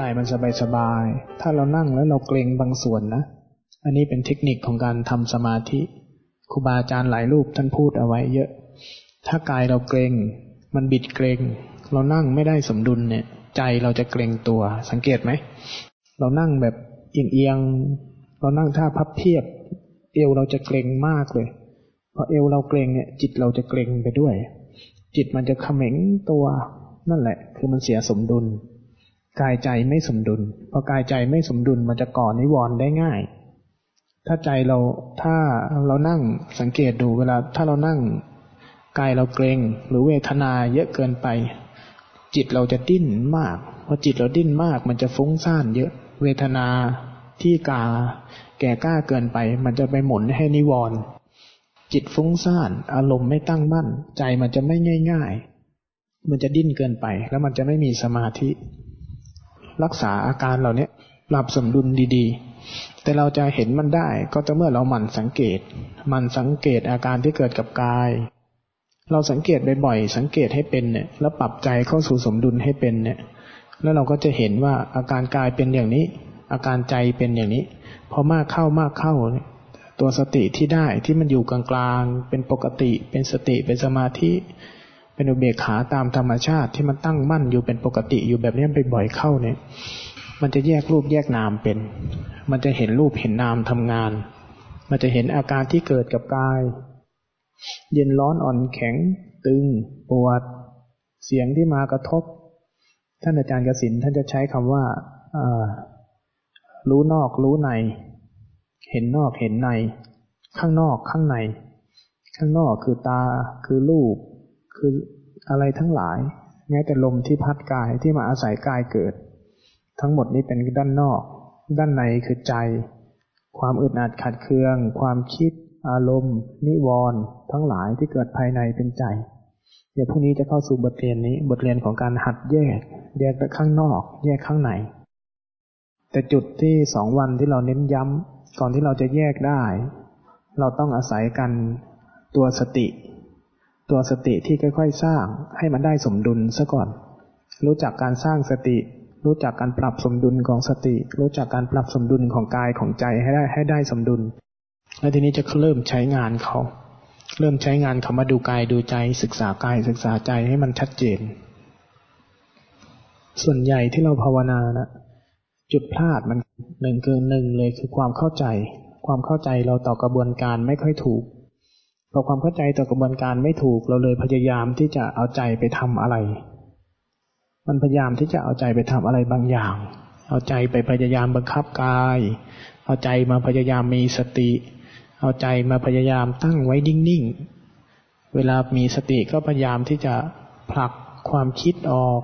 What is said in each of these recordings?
กายมันสบายๆ ถ้าเรานั่งแล้วเราเกรงบางส่วนนะ อันนี้เป็นเทคนิคของการทำสมาธิครูบาอาจารย์หลายรูปท่านพูดเอาไว้เยอะ ถ้ากายเราเกรงมันบิดเกรง เรานั่งไม่ได้สมดุลเนี่ย ใจเราจะเกรงตัวสังเกตไหม เรานั่งแบบเอียงๆ เรานั่งท่าพับเพียบ เอวเราจะเกรงมากเลยพอเอวเราเกรงเนี่ย จิตเราจะเกรงไปด้วย จิตมันจะเขม็งตัวนั่นแหละ คือมันเสียสมดุล กายใจไม่สมดุลพอกายใจไม่สมดุลมันจะก่อนิวรณ์ได้ง่าย ถ้าใจเราถ้าเรานั่งสังเกตดูเวลา ถ้าเรานั่งกายเราเกรงหรือเวทนาเยอะเกินไป จิตเราจะดิ้นมากพอจิตเราดิ้นมากมันจะฟุ้งซ่านเยอะเวทนาที่กาแก่กล้าเกินไป มันจะไปหมุนให้นิวรณ์จิตฟุ้งซ่าน อารมณ์ไม่ตั้งมั่น ใจมันจะไม่ง่าย ๆ มันจะดิ้นเกินไป แล้วมันจะไม่มีสมาธิ รักษาอาการเหล่านี้ปรับสมดุลดีๆ แต่เราจะเห็นมันได้ก็จะเมื่อเราหมั่นสังเกต หมั่นสังเกตอาการที่เกิดกับกาย เราสังเกตบ่อยๆ สังเกตให้เป็นเนี่ย แล้วปรับใจเข้าสู่สมดุลให้เป็นเนี่ย แล้วเราก็จะเห็นว่าอาการกายเป็นอย่างนี้ อาการใจเป็นอย่างนี้ พอมากเข้ามากเข้าเนี่ยตัวสติที่ได้ที่มันอยู่กลางๆ เป็นปกติ เป็นสติ เป็นสมาธิ เป็นอุเบกขาตามธรรมชาติที่มันตั้งมั่นอยู่เป็นปกติอยู่แบบนี้ไปบ่อยเข้าเนี่ย มันจะแยกรูปแยกนามเป็น มันจะเห็นรูปเห็นนามทำงาน มันจะเห็นอาการที่เกิดกับกาย เย็นร้อนอ่อนแข็ง ตึงปวด เสียงที่มากระทบ ท่านอาจารย์กสินท่านจะใช้คำว่ารู้นอกรู้ใน เห็นนอกเห็นใน ข้างนอกข้างใน ข้างนอกคือตาคือรูป คืออะไรทั้งหลาย แม้แต่ลมที่พัดกายที่มาอาศัยกายเกิด ทั้งหมดนี้เป็นด้านนอก ด้านในคือใจ ความอึดอัดขัดเคือง ความคิด อารมณ์ นิวรณ์ทั้งหลายที่เกิดภายในเป็นใจ เดี๋ยวพรุ่งนี้จะเข้าสู่บทเรียนนี้ บทเรียนของการหัดแยก แยกข้างนอก แยกข้างใน แต่จุดที่สองวันที่เราเน้นย้ำก่อนที่เราจะแยกได้ เราต้องอาศัยกันตัวสติ ตัวสติที่ค่อย ๆ สร้างให้มันได้สมดุลซะก่อน รู้จักการสร้างสติ รู้จักการปรับสมดุลของสติ รู้จักการปรับสมดุลของกายของใจให้ได้ให้ได้สมดุล แล้วทีนี้จะเริ่มใช้งานเขา เริ่มใช้งานเขามาดูกายดูใจ ศึกษากายศึกษาใจให้มันชัดเจน ส่วนใหญ่ที่เราภาวนานะจุดพลาดมันหนึ่งเกินหนึ่งเลยคือความเข้าใจ ความเข้าใจเราต่อกระบวนการไม่ค่อยถูก อความเข้าใจต่อกระบวนการไม่ถูกเราเลยพยายามที่จะเอาใจไปทำอะไร มันพยายามที่จะเอาใจไปทำอะไรบางอย่าง เอาใจไปพยายามบังคับกาย เอาใจมาพยายามมีสติ เอาใจมาพยายามตั้งไว้นิ่งๆ เวลามีสติก็พยายามที่จะผลักความคิดออก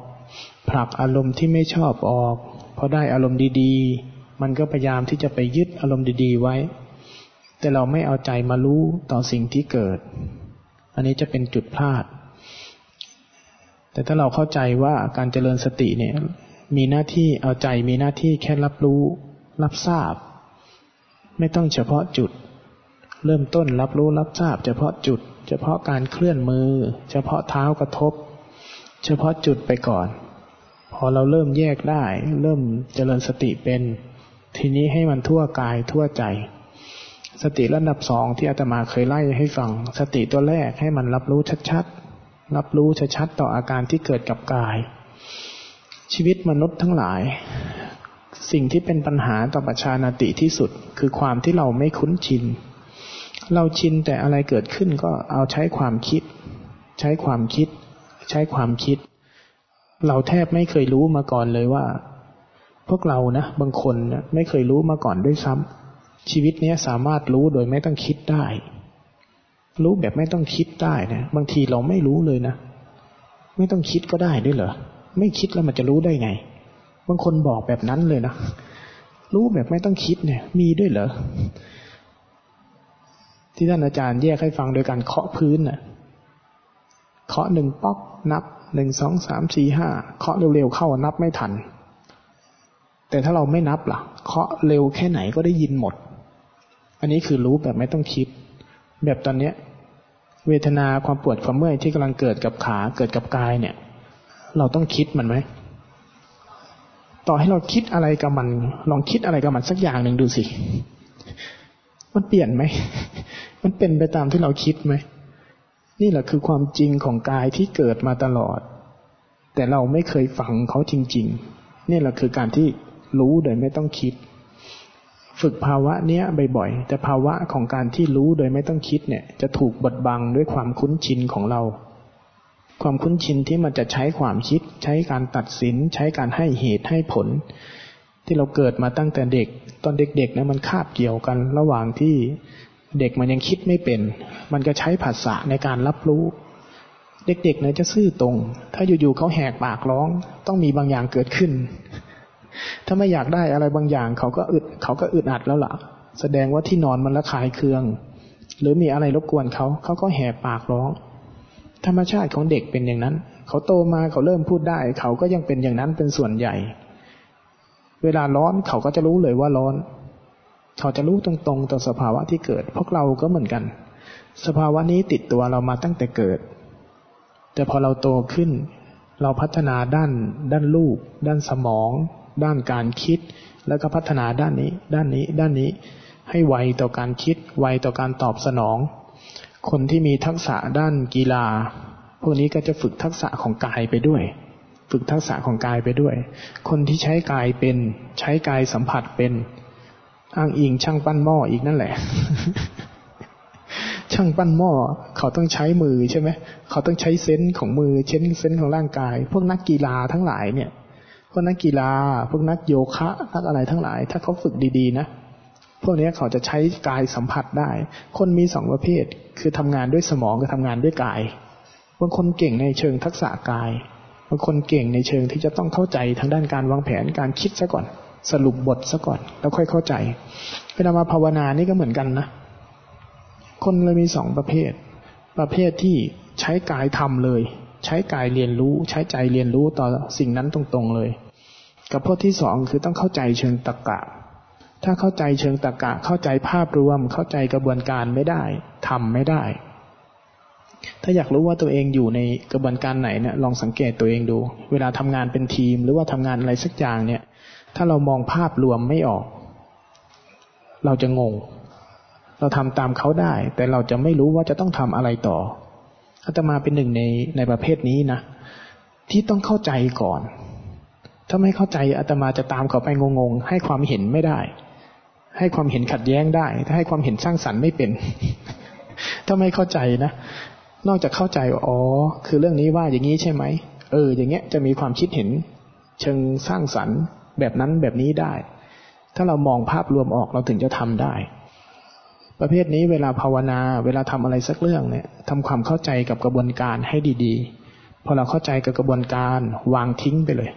ผลักอารมณ์ที่ไม่ชอบออกพอได้อารมณ์ดีๆ มันก็พยายามที่จะไปยึดอารมณ์ดีๆ ไว้ แต่เราไม่เอาใจมารู้ต่อสิ่งที่เกิด อันนี้จะเป็นจุดพลาด แต่ถ้าเราเข้าใจว่าการเจริญสติเนี่ย มีหน้าที่เอาใจมีหน้าที่แค่รับรู้ รับทราบ ไม่ต้องเฉพาะจุด เริ่มต้นรับรู้รับทราบ เฉพาะจุด เฉพาะการเคลื่อนมือ เฉพาะเท้ากระทบ เฉพาะจุดไปก่อน พอเราเริ่มแยกได้ เริ่มเจริญสติเป็น ทีนี้ให้มันทั่วกายทั่วใจ สติระดับสองที่อาตมาเคยไล่ให้ฟัง สติตัวแรกให้มันรับรู้ชัดๆ รับรู้ชัดๆ ต่ออาการที่เกิดกับกาย ชีวิตมนุษย์ทั้งหลาย สิ่งที่เป็นปัญหาต่อประชานาติที่สุด คือความที่เราไม่คุ้นชิน เราชินแต่อะไรเกิดขึ้นก็เอาใช้ความคิด ใช้ความคิด ใช้ความคิด เราแทบไม่เคยรู้มาก่อนเลยว่า พวกเรานะ บางคนนะไม่เคยรู้มาก่อนด้วยซ้ำ ชีวิตนี้สามารถรู้โดยไม่ต้องคิดได้ รู้แบบไม่ต้องคิดได้นะบางทีเราไม่รู้เลยนะ ไม่ต้องคิดก็ได้ด้วยเหรอไม่คิดแล้วมันจะรู้ได้ไง บางคนบอกแบบนั้นเลยนะ รู้แบบไม่ต้องคิดเนี่ย มีด้วยเหรอที่ท่านอาจารย์แยกให้ฟังโดยการเคาะพื้นน่ะ เคาะหนึ่งป๊อกนับหนึ่งสองสามสี่ห้าเคาะเร็วๆเข้านับไม่ทัน แต่ถ้าเราไม่นับล่ะ เคาะเร็วแค่ไหนก็ได้ยินหมด อันนี้คือรู้แบบไม่ต้องคิด แบบตอนเนี้ย เวทนาความปวดความเมื่อยที่กำลังเกิดกับขาเกิดกับกายเนี่ย เราต้องคิดมันไหมต่อให้เราคิดอะไรกับมัน ลองคิดอะไรกับมันสักอย่างหนึ่งดูสิ มันเปลี่ยนไหม มันเป็นไปตามที่เราคิดไหม นี่แหละคือความจริงของกายที่เกิดมาตลอด แต่เราไม่เคยฝังเขาจริง ๆ นี่แหละคือการที่รู้โดยไม่ต้องคิด ฝึกภาวะเนี้ยบ่อยๆ แต่ภาวะของการที่รู้โดยไม่ต้องคิดเนี่ย จะถูกบดบังด้วยความคุ้นชินของเรา ความคุ้นชินที่มันจะใช้ความคิด ใช้การตัดสิน ใช้การให้เหตุให้ผล ที่เราเกิดมาตั้งแต่เด็ก ตอนเด็กๆนะมันคาบเกี่ยวกันระหว่างที่เด็กมันยังคิดไม่เป็น มันก็ใช้ภาษาในการรับรู้ เด็กๆเนี่ยจะซื่อตรง ถ้าอยู่ๆเขาแหกปากร้อง ต้องมีบางอย่างเกิดขึ้น ถ้าไม่อยากได้อะไรบางอย่าง เขาก็อึดเขาก็อึดอัดแล้วล่ะ แสดงว่าที่นอนมันละคายเคือง หรือมีอะไรรบกวนเขา เขาก็แหกปากร้อง ธรรมชาติของเด็กเป็นอย่างนั้น เขาโตมาเขาเริ่มพูดได้ เขาก็ยังเป็นอย่างนั้นเป็นส่วนใหญ่ เวลาร้อนเขาก็จะรู้เลยว่าร้อน เขาจะรู้ตรงๆต่อสภาวะที่เกิด พวกเราก็เหมือนกัน สภาวะนี้ติดตัวเรามาตั้งแต่เกิด แต่พอเราโตขึ้นเราพัฒนาด้านด้านลูก ด้านสมอง ด้านการคิด แล้วก็พัฒนาด้านนี้ ด้านนี้ ด้านนี้ ให้ไวต่อการคิด ไวต่อการตอบสนอง คนที่มีทักษะด้านกีฬา พวกนี้ก็จะฝึกทักษะของกายไปด้วย ฝึกทักษะของกายไปด้วย คนที่ใช้กายเป็น ใช้กายสัมผัสเป็น อ้างอิงช่างปั้นหม้ออีกนั่นแหละช่างปั้นหม้อเขาต้องใช้มือใช่ไหมเขาต้องใช้เซนส์ของมือเช่นเซนส์ของร่างกาย พวกนักกีฬาทั้งหลายเนี่ย พวกนักกีฬา พวกนักโยคะนักอะไรทั้งหลาย ถ้าเขาฝึกดีๆนะพวกนี้เขาจะใช้กายสัมผัสได้ คนมีสองประเภท คือทำงานด้วยสมองกับทำงานด้วยกายบางคนเก่งในเชิงทักษะกายบางคนเก่งในเชิงที่จะต้องเข้าใจทางด้านการวางแผนการคิดซะก่อน สรุปบทซะก่อน แล้วค่อยเข้าใจเวลามาภาวนานี่ก็เหมือนกันนะคนเลยมีสองประเภท ประเภทที่ใช้กายทำเลย ใช้กายเรียนรู้ ใช้ใจเรียนรู้ต่อสิ่งนั้นตรงๆเลย กับพวกที่สองคือต้องเข้าใจเชิงตรรกะ ถ้าเข้าใจเชิงตรรกะ เข้าใจภาพรวม เข้าใจกระบวนการไม่ได้ทำไม่ได้ ถ้าอยากรู้ว่าตัวเองอยู่ในกระบวนการไหนเนี่ยลองสังเกตตัวเองดู เวลาทำงานเป็นทีม หรือว่าทำงานอะไรสักอย่างเนี่ย ถ้าเรามองภาพรวมไม่ออก เราจะงง เราทำตามเขาได้ แต่เราจะไม่รู้ว่าจะต้องทำอะไรต่ออาตมาเป็นหนึ่งในในประเภทนี้นะที่ต้องเข้าใจก่อน ถ้าไม่เข้าใจอาตมาจะตามเขาไปงงๆ ให้ความเห็นไม่ได้ ให้ความเห็นขัดแย้งได้ ถ้าให้ความเห็นสร้างสรรค์ไม่เป็น ถ้าไม่เข้าใจนะ นอกจากเข้าใจว่าอ๋อ คือเรื่องนี้ว่าอย่างนี้ใช่ไหม เออ อย่างเงี้ยจะมีความคิดเห็น เชิงสร้างสรรค์แบบนั้นแบบนี้ได้ ถ้าเรามองภาพรวมออกเราถึงจะทำได้ ประเภทนี้เวลาภาวนา เวลาทำอะไรสักเรื่องเนี่ยทำความเข้าใจกับกระบวนการให้ดี ๆ พอเราเข้าใจกับกระบวนการวางทิ้งไปเลย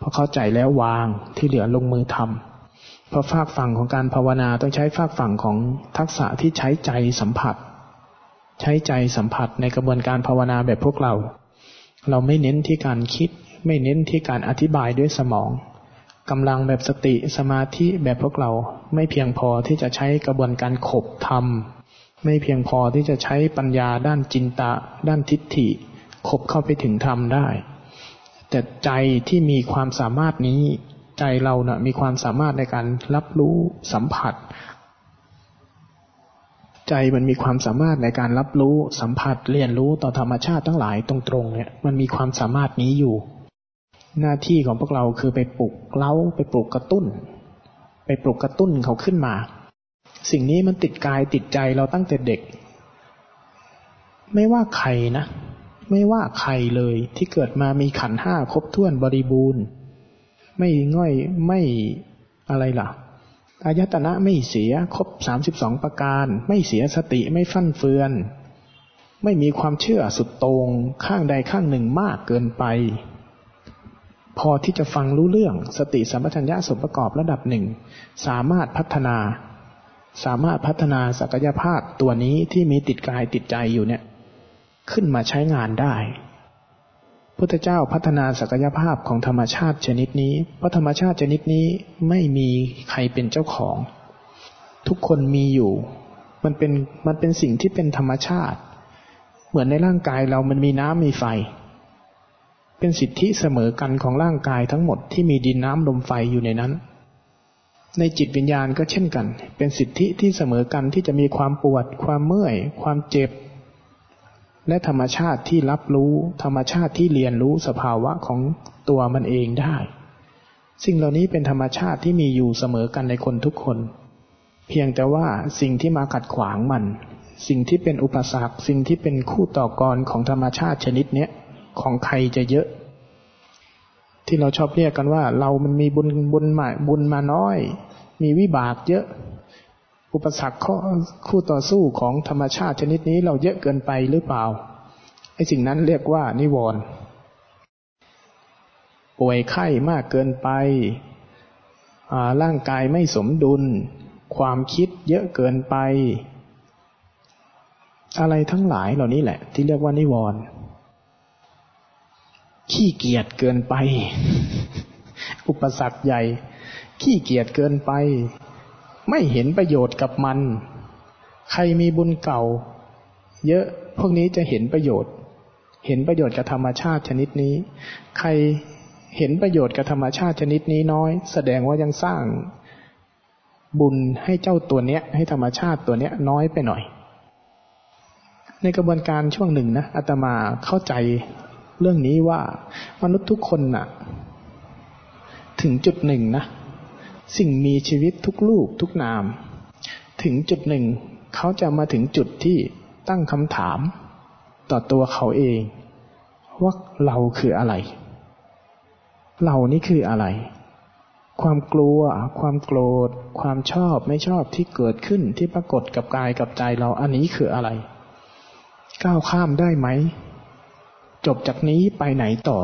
พอเข้าใจแล้ววางที่เหลือลงมือทำเพราะฝากฝั่งของการภาวนาต้องใช้ฝากฝั่งของทักษะที่ใช้ใจสัมผัส ใช้ใจสัมผัสในกระบวนการภาวนาแบบพวกเรา เราไม่เน้นที่การคิด ไม่เน้นที่การอธิบายด้วยสมองกำลังแบบสติสมาธิแบบพวกเราไม่เพียงพอที่จะใช้กระบวนการขบธรรมไม่เพียงพอที่จะใช้ปัญญาด้านจินตะ ด้านทิฏฐิขบเข้าไปถึงธรรมได้ แต่ใจที่มีความสามารถนี้ ใจเราเนะ่ะมีความสามารถในการรับรู้สัมผัส ใจมันมีความสามารถในการรับรู้สัมผัส เรียนรู้ต่อธรรมชาติทั้งหลายตรงๆเนี่ยมันมีความสามารถนี้อยู่ หน้าที่ของพวกเราคือไปปลุกเล้าไปปลุกกระตุ้น ไปปลุกกระตุ้นเขาขึ้นมา สิ่งนี้มันติดกายติดใจเราตั้งแต่เด็ก ไม่ว่าใครนะ ไม่ว่าใครเลยที่เกิดมามีขันห้าครบถ้วนบริบูรณ์ ไม่ง่อยไม่อะไรล่ะอายตนะไม่เสียครบสามสิบสองประการ ไม่เสียสติไม่ฟั่นเฟือน ไม่มีความเชื่อสุดตรงข้างใดข้างหนึ่งมากเกินไป พอที่จะฟังรู้เรื่องสติสัมปชัญญะสมประกอบระดับหนึ่ง สามารถพัฒนา สามารถพัฒนาศักยภาพตัวนี้ที่มีติดกายติดใจอยู่เนี่ย ขึ้นมาใช้งานได้ พุทธเจ้าพัฒนาศักยภาพของธรรมชาติชนิดนี้ เพราะธรรมชาติชนิดนี้ไม่มีใครเป็นเจ้าของ ทุกคนมีอยู่ มันเป็นมันเป็นสิ่งที่เป็นธรรมชาติ เหมือนในร่างกายเรามันมีน้ำมีไฟ เป็นสิทธิเสมอกันของร่างกายทั้งหมดที่มีดินน้ำลมไฟอยู่ในนั้นในจิตวิญญาณก็เช่นกัน เป็นสิทธิที่เสมอกันที่จะมีความปวด ความเมื่อย ความเจ็บ และธรรมชาติที่รับรู้ ธรรมชาติที่เรียนรู้สภาวะของตัวมันเองได้ สิ่งเหล่านี้เป็นธรรมชาติที่มีอยู่เสมอกันในคนทุกคน เพียงแต่ว่าสิ่งที่มาขัดขวางมัน สิ่งที่เป็นอุปสรรค สิ่งที่เป็นคู่ต่อกรของธรรมชาติชนิดเนี้ยของใครจะเยอะ ที่เราชอบเรียกกันว่า เรามันมีบุญบุญมาบุญมาน้อย มีวิบากเยอะ อุปสรรคข้อคู่ต่อสู้ของธรรมชาติชนิดนี้เราเยอะเกินไปหรือเปล่าไอ้สิ่งนั้นเรียกว่านิวรณ์ป่วยไข้มากเกินไปร่างกายไม่สมดุล ความคิดเยอะเกินไป อะไรทั้งหลายเหล่านี้แหละ ที่เรียกว่านิวรณ์ขี้เกียจเกินไป อุปสรรคใหญ่ ขี้เกียจเกินไป ไม่เห็นประโยชน์กับมัน ใครมีบุญเก่า เยอะพวกนี้จะเห็นประโยชน์ เห็นประโยชน์กับธรรมชาติชนิดนี้ ใครเห็นประโยชน์กับธรรมชาติชนิดนี้น้อย แสดงว่ายังสร้างบุญให้เจ้าตัวเนี้ย ให้ธรรมชาติตัวเนี้ยน้อยไปหน่อย ในกระบวนการช่วงหนึ่งนะอาตมาเข้าใจเรื่องนี้ว่ามนุษย์ทุกคนนะ่ะ ถึงจุดหนึ่งนะ สิ่งมีชีวิตทุกลูกทุกนาม ถึงจุดหนึ่ง เขาจะมาถึงจุดที่ตั้งคำถาม ต่อตัวเขาเอง ว่าเราคืออะไร เรานี่คืออะไร ความกลัว ความโกรธ ความชอบไม่ชอบที่เกิดขึ้นที่ปรากฏกับกายกับใจเราอันนี้คืออะไร ก้าวข้ามได้ไหม จบจากนี้ไปไหนต่อ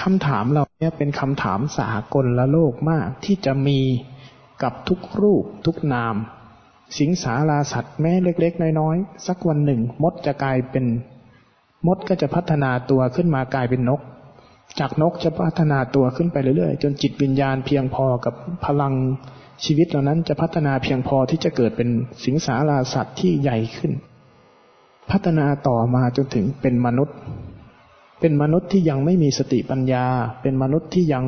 คำถามเรา เนี่ยเป็นคำถามสากลละโลกมากที่จะมีกับทุกรูปทุกนาม สิงสาราสัตว์แม้เล็ก ๆ น้อยๆสักวันหนึ่ง มดจะกลายเป็น มดก็จะพัฒนาตัวขึ้นมากลายเป็นนก จากนกจะพัฒนาตัวขึ้นไปเรื่อยๆ จนจิตวิญญาณเพียงพอกับพลังชีวิตเหล่านั้นจะพัฒนาเพียงพอที่จะเกิดเป็นสิงสาราสัตว์ที่ใหญ่ขึ้น พัฒนาต่อมาจนถึงเป็นมนุษย์ เป็นมนุษย์ที่ยังไม่มีสติปัญญา เป็นมนุษย์ที่ยัง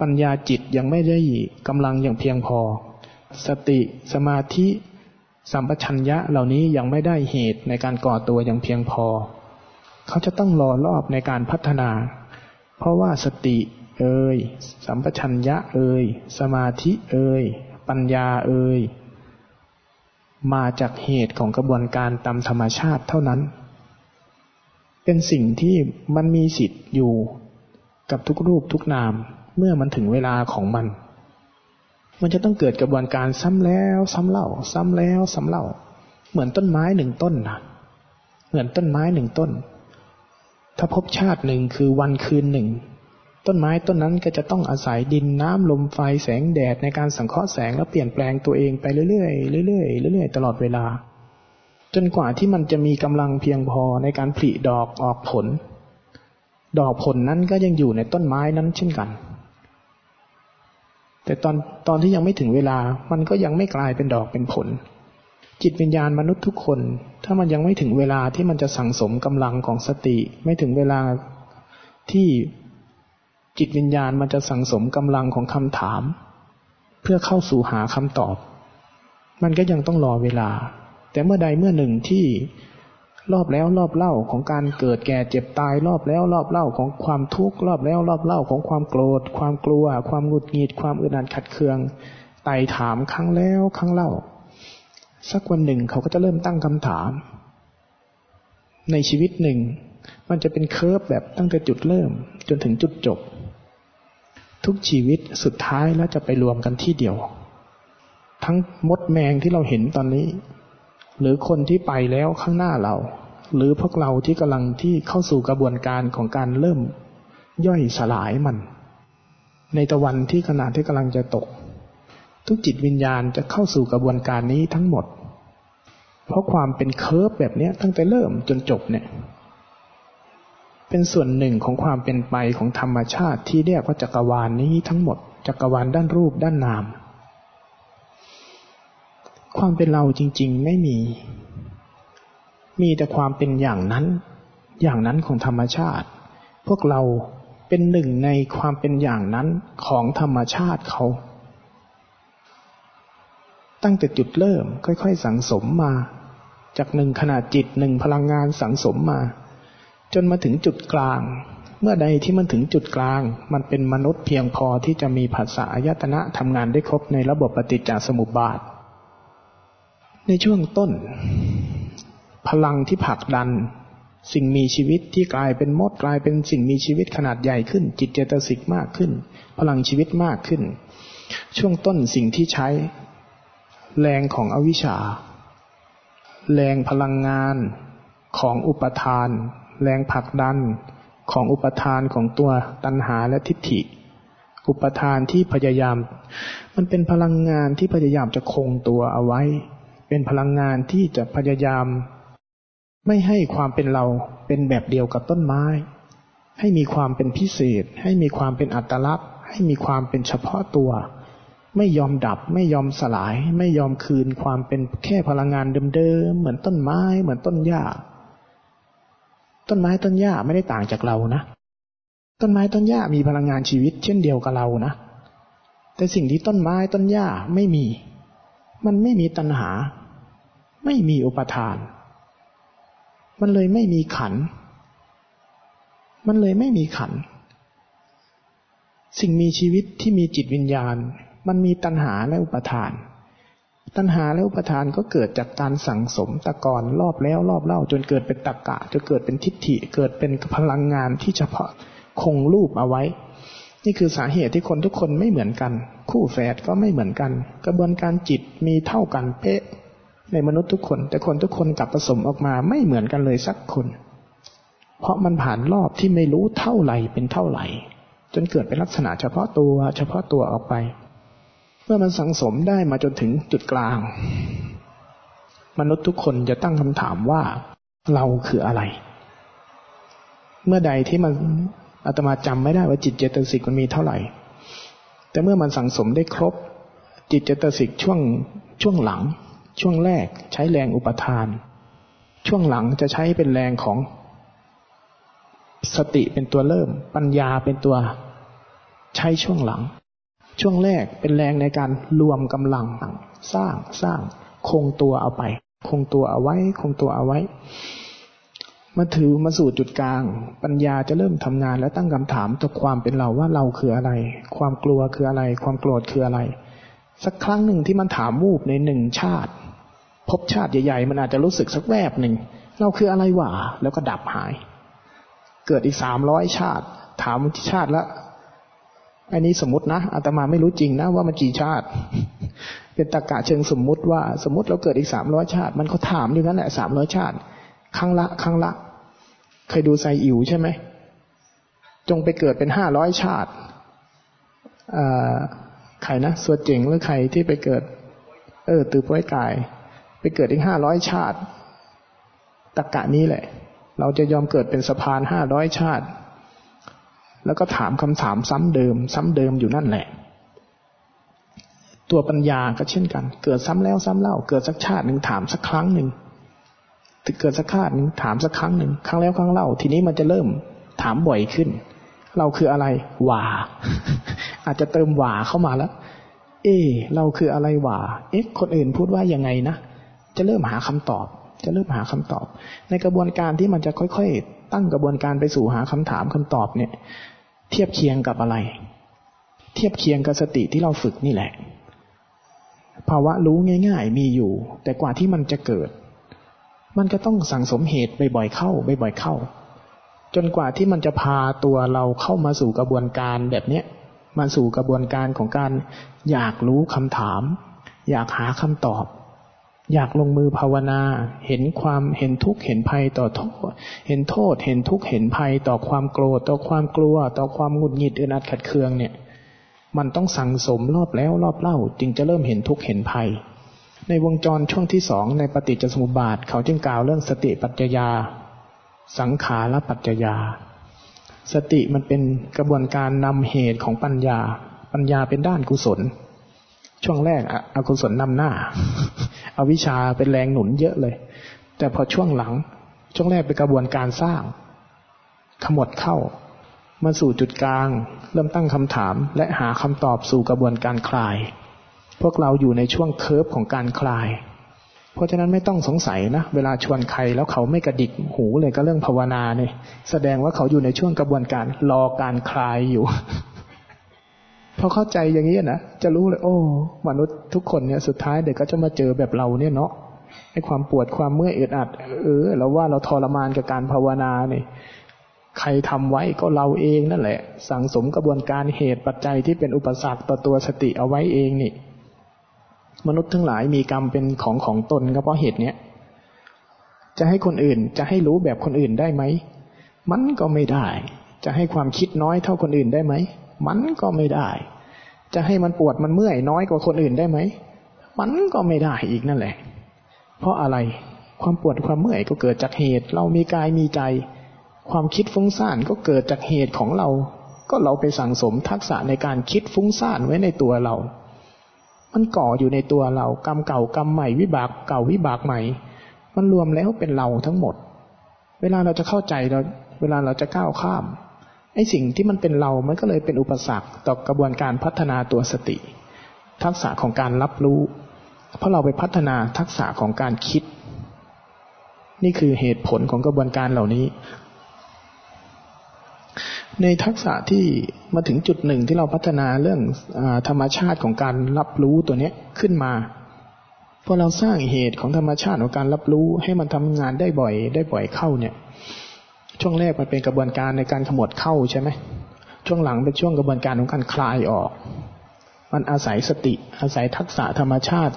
ปัญญาจิตยังไม่ได้กำลังอย่างเพียงพอ สติสมาธิสัมปชัญญะเหล่านี้ยังไม่ได้เหตุในการก่อตัวอย่างเพียงพอ เขาจะต้องรอรอบในการพัฒนา เพราะว่าสติเอ่ยสัมปชัญญะเอ่ยสมาธิเอ่ยปัญญาเอ่ยมาจากเหตุของกระบวนการตามธรรมชาติเท่านั้น เป็นสิ่งที่มันมีสิทธิ์อยู่กับทุกรูปทุกนามเมื่อมันถึงเวลาของมัน มันจะต้องเกิดกระบวนการซ้ำแล้วซ้ำเล่า ซ้ำแล้วซ้ำเล่า เหมือนต้นไม้หนึ่งต้นนะเหมือนต้นไม้หนึ่งต้น ถ้าพบชาติหนึ่งคือวันคืนหนึ่ง ต้นไม้ต้นนั้นก็จะต้องอาศัยดินน้ำลมไฟแสงแดดในการสังเคราะห์แสงแล้วเปลี่ยนแปลงตัวเองไปเรื่อยๆเรื่อยๆเรื่อยๆตลอดเวลา จนกว่าที่มันจะมีกำลังเพียงพอในการผลิดอกออกผล ดอกผลนั้นก็ยังอยู่ในต้นไม้นั้นเช่นกัน แต่ตอนตอนที่ยังไม่ถึงเวลามันก็ยังไม่กลายเป็นดอกเป็นผล จิตวิญญาณมนุษย์ทุกคน ถ้ามันยังไม่ถึงเวลาที่มันจะสั่งสมกำลังของสติ ไม่ถึงเวลาที่จิตวิญญาณมันจะสั่งสมกำลังของคำถาม เพื่อเข้าสู่หาคำตอบ มันก็ยังต้องรอเวลา แต่เมื่อใดเมื่อหนึ่งที่รอบแล้วรอบเล่าของการเกิดแก่เจ็บตายรอบแล้วรอบเล่าของความทุกข์รอบแล้วรอบเล่าของความโกรธ ความกลัว ความหงุดหงิดความอึดอัดขัดเคืองไต่ถามครั้งแล้วครั้งเล่า สักวันหนึ่งเขาก็จะเริ่มตั้งคำถาม ในชีวิตหนึ่ง มันจะเป็นเคอร์ฟแบบตั้งแต่จุดเริ่ม จนถึงจุดจบ ทุกชีวิตสุดท้ายแล้วจะไปรวมกันที่เดียว ทั้งมดแมงที่เราเห็นตอนนี้ หรือคนที่ไปแล้วข้างหน้าเรา หรือพวกเราที่กำลังที่เข้าสู่กระบวนการของการเริ่มย่อยสลายมัน ในตะวันที่ขณะที่กำลังจะตก ทุกจิตวิญญาณจะเข้าสู่กระบวนการนี้ทั้งหมด เพราะความเป็นเคิร์ฟแบบนี้ตั้งแต่เริ่มจนจบเนี่ยเป็นส่วนหนึ่งของความเป็นไปของธรรมชาติที่เรียกว่าจักรวาลนนี้ทั้งหมด จักรวาลด้านรูปด้านนาม ความเป็นเราจริง ๆ ไม่มี มีแต่ความเป็นอย่างนั้น อย่างนั้นของธรรมชาติ พวกเราเป็นหนึ่งในความเป็นอย่างนั้นของธรรมชาติเขา ตั้งแต่จุดเริ่มค่อยๆ สังสมมา จากหนึ่งขนาดจิตหนึ่งพลังงานสังสมมา จนมาถึงจุดกลาง เมื่อใดที่มันถึงจุดกลาง มันเป็นมนุษย์เพียงพอที่จะมีภาษาอายตนะทำงานได้ครบในระบบปฏิจจสมุปบาท ในช่วงต้น พลังที่ผลักดัน สิ่งมีชีวิตที่กลายเป็นมดกลายเป็นสิ่งมีชีวิตขนาดใหญ่ขึ้น จิตเจตสิกมากขึ้น พลังชีวิตมากขึ้น ช่วงต้นสิ่งที่ใช้ แรงของอวิชชา แรงพลังงานของอุปทาน แรงผลักดันของอุปทานของตัวตัณหาและทิฏฐิ อุปทานที่พยายาม มันเป็นพลังงานที่พยายามจะคงตัวเอาไว้ เป็นพลังงานที่จะพยายาม ไม่ให้ความเป็นเราเป็นแบบเดียวกับต้นไม้ ให้มีความเป็นพิเศษ ให้มีความเป็นอัตลักษณ์ ให้มีความเป็นเฉพาะตัว ไม่ยอมดับ ไม่ยอมสลาย ไม่ยอมคืนความเป็นแค่พลังงานเดิมๆเหมือนต้นไม้ เหมือนต้นหญ้า ต้นไม้ต้นหญ้าไม่ได้ต่างจากเรานะ ต้นไม้ต้นหญ้ามีพลังงานชีวิต เช่นเดียวกับเรานะแต่สิ่งที่ต้นไม้ต้นหญ้าไม่มี มันไม่มีตัณหา ไม่มีอุปทาน มันเลยไม่มีขัน มันเลยไม่มีขัน สิ่งมีชีวิตที่มีจิตวิญญาณ มันมีตัณหาและอุปทาน ตัณหาและอุปทานก็เกิดจากการสั่งสมตะกอนรอบแล้วรอบเล่า จนเกิดเป็นตะกะจนเกิดเป็นทิฏฐิ เกิดเป็นพลังงานที่เฉพาะคงรูปเอาไว้นี่คือสาเหตุที่คนทุกคนไม่เหมือนกัน คู่แฝดก็ไม่เหมือนกัน กระบวนการจิตมีเท่ากันเป๊ะ ในมนุษย์ทุกคน แต่คนทุกคนกลับผสมออกมาไม่เหมือนกันเลยสักคน เพราะมันผ่านรอบที่ไม่รู้เท่าไหร่เป็นเท่าไหร่ จนเกิดเป็นลักษณะเฉพาะตัว เฉพาะตัวออกไป เมื่อมันสังสมได้มาจนถึงจุดกลาง มนุษย์ทุกคนจะตั้งคำถามว่าเราคืออะไร เมื่อใดที่มันอาตมาจำไม่ได้ว่าจิตเจตสิกมันมีเท่าไหร่ แต่เมื่อมันสังสมได้ครบ จิตเจตสิกช่วงช่วงหลัง ช่วงแรกใช้แรงอุปทาน ช่วงหลังจะใช้เป็นแรงของสติเป็นตัวเริ่ม ปัญญาเป็นตัวใช้ช่วงหลัง ช่วงแรกเป็นแรงในการรวมกำลังสร้างสร้าง คงตัวเอาไป คงตัวเอาไว้ คงตัวเอาไว้มาถือมาสู่จุดกลาง ปัญญาจะเริ่มทำงานและตั้งคำถามต่อความเป็นเราว่าเราคืออะไร ความกลัวคืออะไร ความโกรธคืออะไร สักครั้งหนึ่งที่มันถามวูบในหนึ่งชาติ พบชาติใหญ่ๆ มันอาจจะรู้สึกสักแวบหนึ่ง เราคืออะไรวะแล้วก็ดับหาย เกิดอีกสามร้อยชาติ ถามที่ชาติละ อันนี้สมมตินะอาตมาไม่รู้จริงนะว่ามันกี่ชาติ เป็นตะกะเชิงสมมุติว่า สมมติเราเกิดอีกสามร้อยชาติ มันเขาถามอยู่นั้นแหละสามร้อยชาติ ครั้งละครั้งละ เคยดูไซอิ๋วใช่ไหม จงไปเกิดเป็นห้าร้อยชาติใครนะสวดเจ๋งหรือใครที่ไปเกิด เออตือป้วยกาย ไปเกิดอีกห้าร้อยชาติตะกะนี้แหละ เราจะยอมเกิดเป็นสะพานห้าร้อยชาติ แล้วก็ถามคำถามซ้ำเดิม ซ้ำเดิมอยู่นั่นแหละ ตัวปัญญาก็เช่นกัน เกิดซ้ำแล้วซ้ำเล่า เกิดสักชาติหนึ่งถามสักครั้งหนึ่งเกิดสักชาติหนึ่งถามสักครั้งหนึ่งครั้งแล้วครั้งเล่า ทีนี้มันจะเริ่มถามบ่อยขึ้น เราคืออะไรว่าอาจจะเติมว่าเข้ามาแล้ว เอ เราคืออะไรว่า เอ๊ะ คนอื่นพูดว่ายังไงนะ จะเริ่มหาคำตอบ จะเริ่มหาคำตอบ ในกระบวนการที่มันจะค่อยๆ ตั้งกระบวนการไปสู่หาคำถามคำตอบเนี่ย เทียบเคียงกับอะไร เทียบเคียงกับสติที่เราฝึกนี่แหละ ภาวะรู้ง่าย ๆ มีอยู่ แต่กว่าที่มันจะเกิด มันก็ต้องสั่งสมเหตุบ่อยๆเข้าบ่อยๆเข้า จนกว่าที่มันจะพาตัวเราเข้ามาสู่กระบวนการแบบเนี้ยมาสู่กระบวนการของการอยากรู้คำถาม อยากหาคำตอบ อยากลงมือภาวนา เห็นความเห็นทุกข์เห็นภัยต่อโทษ เห็นโทษ เห็นทุกข์เห็นภัยต่อความโกรธ ต่อความกลัว ต่อความหงุดหงิดอึดอัดขัดเคืองเนี่ย มันต้องสั่งสมรอบแล้วรอบเล่า จึงจะเริ่มเห็นทุกข์เห็นภัย ในวงจรช่วงที่สองในปฏิจจสมุปบาท เขาจึงกล่าวเรื่องสติปัจจยา สังขารปัจจยา สติมันเป็นกระบวนการนำเหตุของปัญญา ปัญญาเป็นด้านกุศล ช่วงแรกอกุศลนำหน้าเอาวิชาเป็นแรงหนุนเยอะเลย แต่พอช่วงหลัง ช่วงแรกเป็นกระบวนการสร้าง ขมวดเข้า มาสู่จุดกลาง เริ่มตั้งคำถาม และหาคำตอบสู่กระบวนการคลาย พวกเราอยู่ในช่วงเคิร์ฟของการคลาย เพราะฉะนั้นไม่ต้องสงสัยนะ เวลาชวนใครแล้วเขาไม่กระดิกหูเลยก็เรื่องภาวนาเนี่ยแสดงว่าเขาอยู่ในช่วงกระบวนการรอการคลายอยู่ พอเข้าใจอย่างนี้นะจะรู้เลย โอ้มนุษย์ทุกคนเนี่ยสุดท้ายเด็กก็จะมาเจอแบบเราเนี่ยเนาะให้ความปวดความเมื่อยอึดอัด เออเราว่าเราทรมานกับการภาวนาเนี่ยใครทำไว้ก็เราเองนั่นแหละ สั่งสมกระบวนการเหตุปัจจัยที่เป็นอุปสรรคต่อตัวสติเอาไว้เองนี่ มนุษย์ทั้งหลายมีกรรมเป็นของของตนก็เพราะเหตุเนี้ยจะให้คนอื่นจะให้รู้แบบคนอื่นได้ไหมมันก็ไม่ได้ จะให้ความคิดน้อยเท่าคนอื่นได้ไหม มันก็ไม่ได้ จะให้มันปวดมันเมื่อยน้อยกว่าคนอื่นได้ไหม มันก็ไม่ได้อีกนั่นแหละ เพราะอะไรความปวดความเมื่อยก็เกิดจากเหตุ เรามีกายมีใจ ความคิดฟุ้งซ่านก็เกิดจากเหตุของเรา ก็เราไปสั่งสมทักษะในการคิดฟุ้งซ่านไว้ในตัวเรา มันก่ออยู่ในตัวเรากรรมเก่ากรรมใหม่วิบากเก่าวิบากใหม่ มันรวมแล้วเป็นเราทั้งหมด เวลาเราจะเข้าใจเราเวลาเราจะก้าวข้าม ไอ้สิ่งที่มันเป็นเรา มันก็เลยเป็นอุปสรรคต่อกระบวนการพัฒนาตัวสติ ทักษะของการรับรู้ เพราะเราไปพัฒนาทักษะของการคิด นี่คือเหตุผลของกระบวนการเหล่านี้ ในทักษะที่มาถึงจุดหนึ่งที่เราพัฒนาเรื่องอธรรมชาติของการรับรู้ตัวนี้ขึ้นมาพอเราสร้างเหตุของธรรมชาติของการรับรู้ให้มันทำงานได้บ่อย ได้บ่อยเข้าเนี่ย ช่วงแรกมันเป็นกระบวนการในการขมวดเข้าใช่ไหมช่วงหลังเป็นช่วงกระบวนการของการคลายออก มันอาศัยสติ อาศัยทักษะธรรมชาติ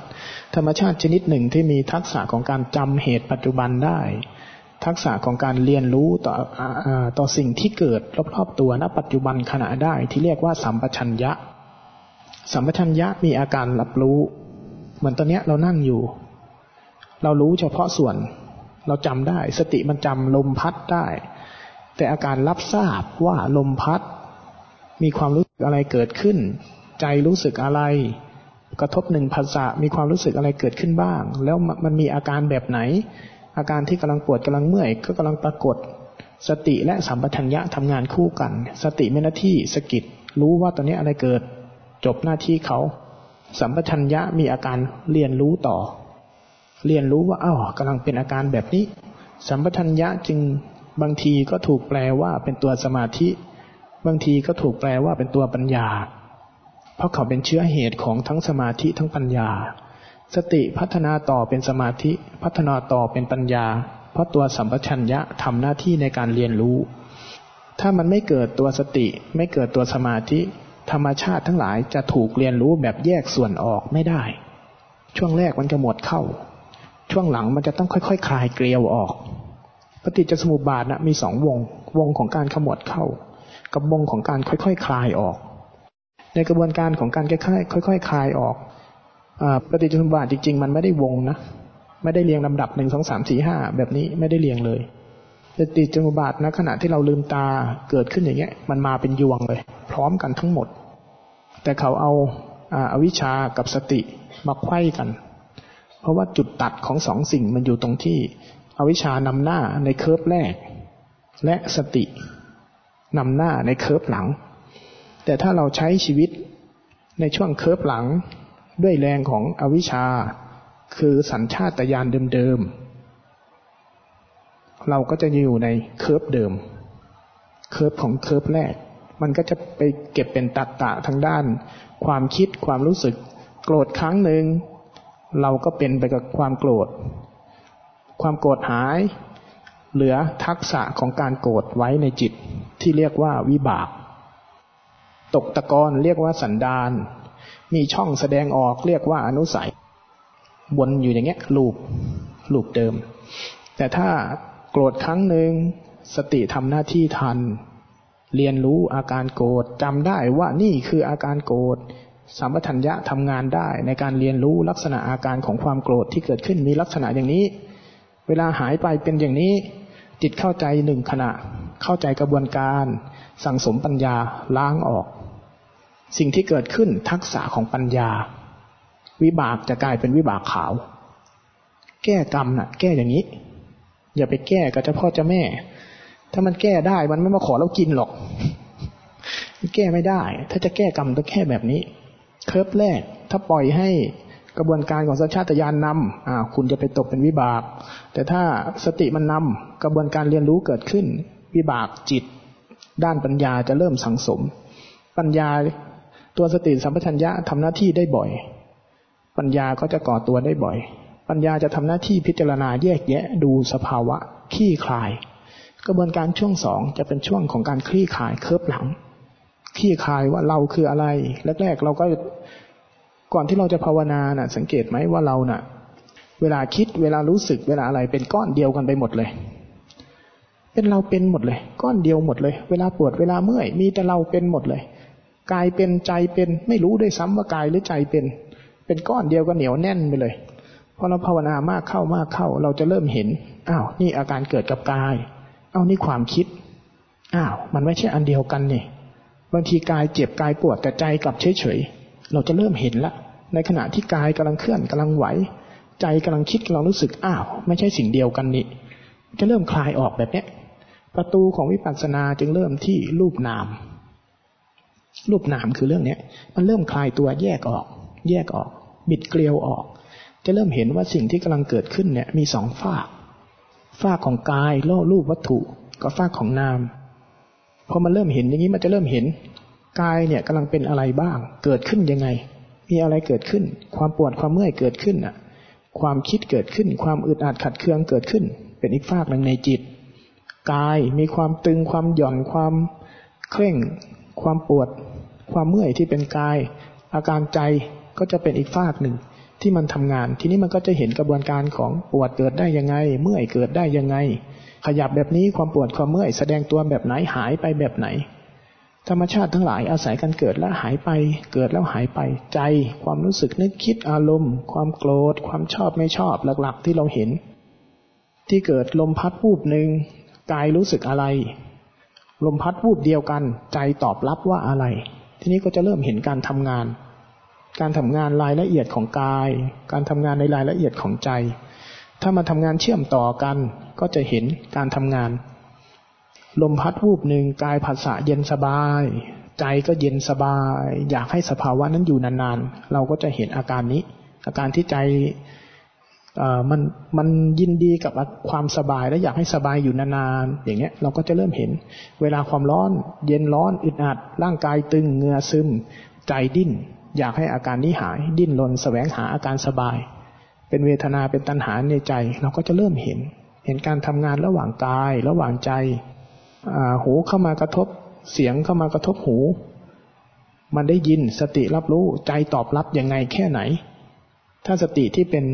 ธรรมชาติชนิดหนึ่งที่มีทักษะของการจำเหตุปัจจุบันได้ ทักษะของการเรียนรู้ต่ออต่อสิ่งที่เกิดรอบๆตัวณปัจจุบันขณะได้ที่เรียกว่าสัมปชัญญะ สัมปชัญญะมีอาการรับรู้ เหมือนตอนนี้เรานั่งอยู่ เรารู้เฉพาะส่วน เราจำได้ สติมันจำลมพัดได้ แต่อาการรับทราบว่าลมพัด มีความรู้สึกอะไรเกิดขึ้น ใจรู้สึกอะไร กระทบหนึ่งภาษามีความรู้สึกอะไรเกิดขึ้นบ้าง แล้วมันมีอาการแบบไหน อาการที่กำลังปวดกำลังเมื่อย ก็กำลังปรากฏ สติและสัมปชัญญะทำงานคู่กัน สติมีหน้าที่สกิดรู้ว่าตอนนี้อะไรเกิด จบหน้าที่เขาสัมปชัญญะมีอาการเรียนรู้ต่อ เรียนรู้ว่าอ้าวกำลังเป็นอาการแบบนี้ สัมปชัญญะจึงบางทีก็ถูกแปลว่าเป็นตัวสมาธิ บางทีก็ถูกแปลว่าเป็นตัวปัญญา เพราะเขาเป็นเชื้อเหตุของทั้งสมาธิทั้งปัญญา สติพัฒนาต่อเป็นสมาธิ พัฒนาต่อเป็นปัญญา เพราะตัวสัมปชัญญะทำหน้าที่ในการเรียนรู้ ถ้ามันไม่เกิดตัวสติ ไม่เกิดตัวสมาธิ ธรรมชาติทั้งหลายจะถูกเรียนรู้แบบแยกส่วนออกไม่ได้ ช่วงแรกมันจะหมดเข้า ช่วงหลังมันจะต้องค่อยๆคคลายเกลียวออก ปฏิจจสมุปบาทนะมีสองวง วงของการขมวดเข้า กับวงของการค่อยๆคคลายออก ในกระบวนการของการค่อยๆค่อยๆคลายออกปฏิจจสมุปบาทจริง ๆ มันไม่ได้วงนะไม่ได้เรียงลำดับหนึ่งสองสามสี่ห้าแบบนี้ไม่ได้เรียงเลยปฏิจจสมุปบาทนะขณะที่เราลืมตาเกิดขึ้นอย่างเงี้ย มันมาเป็นยวงเลย พร้อมกันทั้งหมด แต่เขาเอาอาวิชากับสติมาไขว้กัน ราะว่าจุดตัดของสองสิ่งมันอยู่ตรงที่อวิชานำหน้าในเคิร์ฟแรก และสตินำหน้าในเคิร์ฟหลัง แต่ถ้าเราใช้ชีวิตในช่วง curve หลังด้วยแรงของอวิชชา คือสัญชาตญาณเดิมๆ เราก็จะอยู่ใน curve เดิม curve ของ curve แรก มันก็จะไปเก็บเป็นอัตตาทางด้าน ความคิดความรู้สึก โกรธครั้งหนึ่ง เราก็เป็นไปกับความโกรธ ความโกรธหาย เหลือทักษะของการโกรธไว้ในจิตที่เรียกว่าวิบาก ตกตะกอนเรียกว่าสันดาน มีช่องแสดงออกเรียกว่าอนุสัย วนอยู่อย่างเงี้ยลูปลูปเดิม แต่ถ้าโกรธครั้งหนึ่งสติทำหน้าที่ทัน เรียนรู้อาการโกรธจำได้ว่านี่คืออาการโกรธ สัมปทัญญะทำงานได้ในการเรียนรู้ลักษณะอาการของความโกรธที่เกิดขึ้นมีลักษณะอย่างนี้ เวลาหายไปเป็นอย่างนี้ จิตเข้าใจหนึ่งขณะ เข้าใจกระบวนการ สั่งสมปัญญาล้างออก สิ่งที่เกิดขึ้นทักษะของปัญญา วิบากจะกลายเป็นวิบากขาว แก้กรรมนะ่ะ แก้อย่างนี้ อย่าไปแก้กับเจ้าพ่อเจ้าแม่ ถ้ามันแก้ได้มันไม่มาขอเรากินหรอก แก้ไม่ได้ ถ้าจะแก้กรรมต้องแค่แบบนี้ เคิร์ฟแรก ถ้าปล่อยให้กระบวนการของสัญชาตญาณนำคุณจะไปตกเป็นวิบาก แต่ถ้าสติมันนำกระบวนการเรียนรู้เกิดขึ้น วิบากจิต ด้านปัญญาจะเริ่มสังสม ปัญญาตัวสติสัมปชัญญะทำหน้าที่ได้บ่อย ปัญญาก็จะก่อตัวได้บ่อย ปัญญาจะทำหน้าที่พิจารณาแยกแยะดูสภาวะขี้คลาย กระบวนการช่วงสองจะเป็นช่วงของการคลี่คลายเคิร์ฟหลัง ขี้คายว่าเราคืออะไร แรก ๆ เราก็ก่อนที่เราจะภาวนาน่ะ สังเกตไหมว่าเราน่ะ เวลาคิดเวลารู้สึกเวลาอะไรเป็นก้อนเดียวกันไปหมดเลย เป็นเราเป็นหมดเลย ก้อนเดียวหมดเลย เวลาปวดเวลาเมื่อย มีแต่เราเป็นหมดเลยกายเป็นใจเป็นไม่รู้ด้วยซ้ำว่ากายหรือใจเป็น เป็นก้อนเดียวก็เหนียวแน่นไปเลยพอเราภาวนามากเข้ามากเข้า เราจะเริ่มเห็นอ้าวนี่อาการเกิดกับกายอ้าวนี่ความคิดอ้าวมันไม่ใช่อันเดียวกันนี่ บางทีกายเจ็บกายปวดแต่ใจกลับเฉยเฉยเราจะเริ่มเห็นละ ในขณะที่กายกำลังเคลื่อนกำลังไหว ใจกำลังคิดกำลังรู้สึกอ้าวไม่ใช่สิ่งเดียวกันนี่จะเริ่มคลายออกแบบนี้ประตูของวิปัสสนาจึงเริ่มที่รูปนาม รูปนามคือเรื่องเนี้ย มันเริ่มคลายตัวแยกออก แยกออก บิดเกลียวออก จะเริ่มเห็นว่าสิ่งที่กำลังเกิดขึ้นเนี่ยมีสองฝากฝากของกายโลรูปวัตถุกับฝากของนาม พอมันเริ่มเห็นอย่างนี้มันจะเริ่มเห็นกายเนี่ยกำลังเป็นอะไรบ้าง เกิดขึ้นยังไง มีอะไรเกิดขึ้น ความปวดความเมื่อยเกิดขึ้นอะ ความคิดเกิดขึ้น ความอึดอัดขัดเคืองเกิดขึ้น เป็นอีกฝากหนึ่งในจิต กายมีความตึงความหย่อนความเคร่ง ความปวด ความเมื่อยที่เป็นกาย อาการใจก็จะเป็นอีกฝากหนึ่งที่มันทำงาน ทีนี้มันก็จะเห็นกระบวนการของปวดเกิดได้ยังไง เมื่อยเกิดได้ยังไง ขยับแบบนี้ความปวดความเมื่อยแสดงตัวแบบไหนหายไปแบบไหน ธรรมชาติทั้งหลายอาศัยกันเกิดแล้วหายไป เกิดแล้วหายไปใจ ความรู้สึกนึกคิดอารมณ์ ความโกรธ ความชอบไม่ชอบหลักๆ ที่เราเห็น ที่เกิดลมพัดวูบหนึ่งกายรู้สึกอะไร ลมพัดวูบเดียวกัน ใจตอบรับว่าอะไร ทีนี้ก็จะเริ่มเห็นการทำงาน การทำงานรายละเอียดของกาย การทำงานในรายละเอียดของใจ ถ้ามาทำงานเชื่อมต่อกัน ก็จะเห็นการทำงาน ลมพัดวูบหนึ่งกายผัสสะเย็นสบาย ใจก็เย็นสบาย อยากให้สภาวะนั้นอยู่นานๆ เราก็จะเห็นอาการนี้ อาการที่ใจมันมันยินดีกับความสบายและอยากให้สบายอยู่นานๆอย่างเงี้ยเราก็จะเริ่มเห็น เวลาความร้อน เย็นร้อนอึดอัด ร่างกายตึงเหงื่อซึม ใจดิ้น อยากให้อาการนี้หาย ดิ้นรนแสวงหาอาการสบาย เป็นเวทนาเป็นตัณหาในใจ เราก็จะเริ่มเห็น เห็นการทำงานระหว่างกาย ระหว่างใจหูเข้ามากระทบเสียงเข้ามากระทบหู มันได้ยินสติรับรู้ใจตอบรับยังไงแค่ไหน ถ้าสติที่เป็น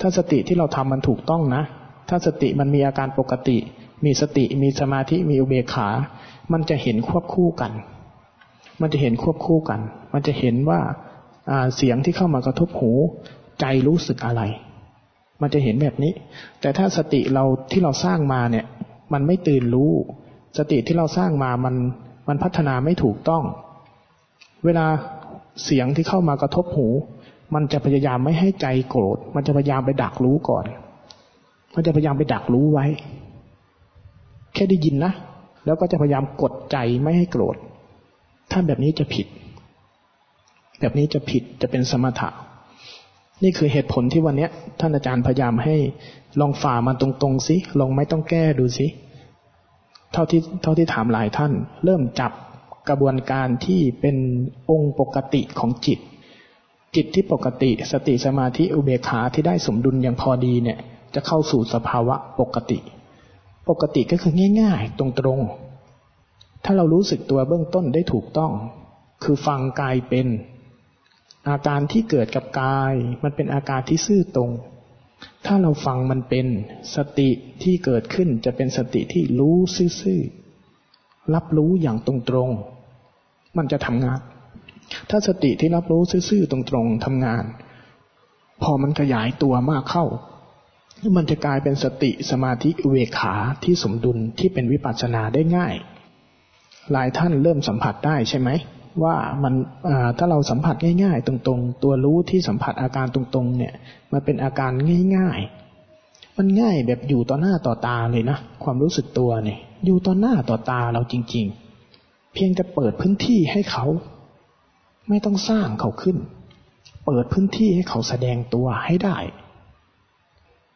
ถ้าสติที่เราทำมันถูกต้องนะ ถ้าสติมันมีอาการปกติ มีสติมีสมาธิมีอุเบกขา มันจะเห็นควบคู่กัน มันจะเห็นควบคู่กัน มันจะเห็นว่าเสียงที่เข้ามากระทบหู ใจรู้สึกอะไร มันจะเห็นแบบนี้ แต่ถ้าสติเราที่เราสร้างมาเนี่ย มันไม่ตื่นรู้ สติที่เราสร้างมามันมันพัฒนาไม่ถูกต้อง เวลาเสียงที่เข้ามากระทบหู มันจะพยายามไม่ให้ใจโกรธ มันจะพยายามไปดักรู้ก่อน มันจะพยายามไปดักรู้ไว้ แค่ได้ยินนะ แล้วก็จะพยายามกดใจไม่ให้โกรธ ถ้าแบบนี้จะผิด แบบนี้จะผิดจะเป็นสมถะ นี่คือเหตุผลที่วันนี้ท่านอาจารย์พยายามให้ลองฝ่ามันตรงๆสิลองไม่ต้องแก้ดูสิเท่าที่เท่าที่ถามหลายท่าน เริ่มจับกระบวนการที่เป็นองค์ปกติของจิต จิตที่ปกติสติสมาธิอุเบกขาที่ได้สมดุลอย่างพอดีเนี่ย จะเข้าสู่สภาวะปกติ ปกติก็คือง่ายๆ ตรงๆ ถ้าเรารู้สึกตัวเบื้องต้นได้ถูกต้อง คือฟังกายเป็น อาการที่เกิดกับกาย มันเป็นอาการที่ซื่อตรง ถ้าเราฟังมันเป็นสติที่เกิดขึ้นจะเป็นสติที่รู้ซื่อๆรับรู้อย่างตรงๆ มันจะทำงาน ถ้าสติที่รับรู้ซื่อๆตรงๆทำงาน พอมันขยายตัวมากเข้า มันจะกลายเป็นสติสมาธิเวขาที่สมดุลที่เป็นวิปัสสนาได้ง่าย หลายท่านเริ่มสัมผัสได้ใช่ไหม ว่ามันถ้าเราสัมผัสง่ายๆ ตรงๆ ตัวรู้ที่สัมผัสอาการตรงๆ เนี่ย มันเป็นอาการง่ายๆ มันง่ายแบบอยู่ต่อหน้าต่อตาเลยนะความรู้สึกตัวเนี่ย อยู่ต่อหน้าต่อตาเราจริง ๆ เพียงจะเปิดพื้นที่ให้เขา ไม่ต้องสร้างเขาขึ้น เปิดพื้นที่ให้เขาแสดงตัวให้ได้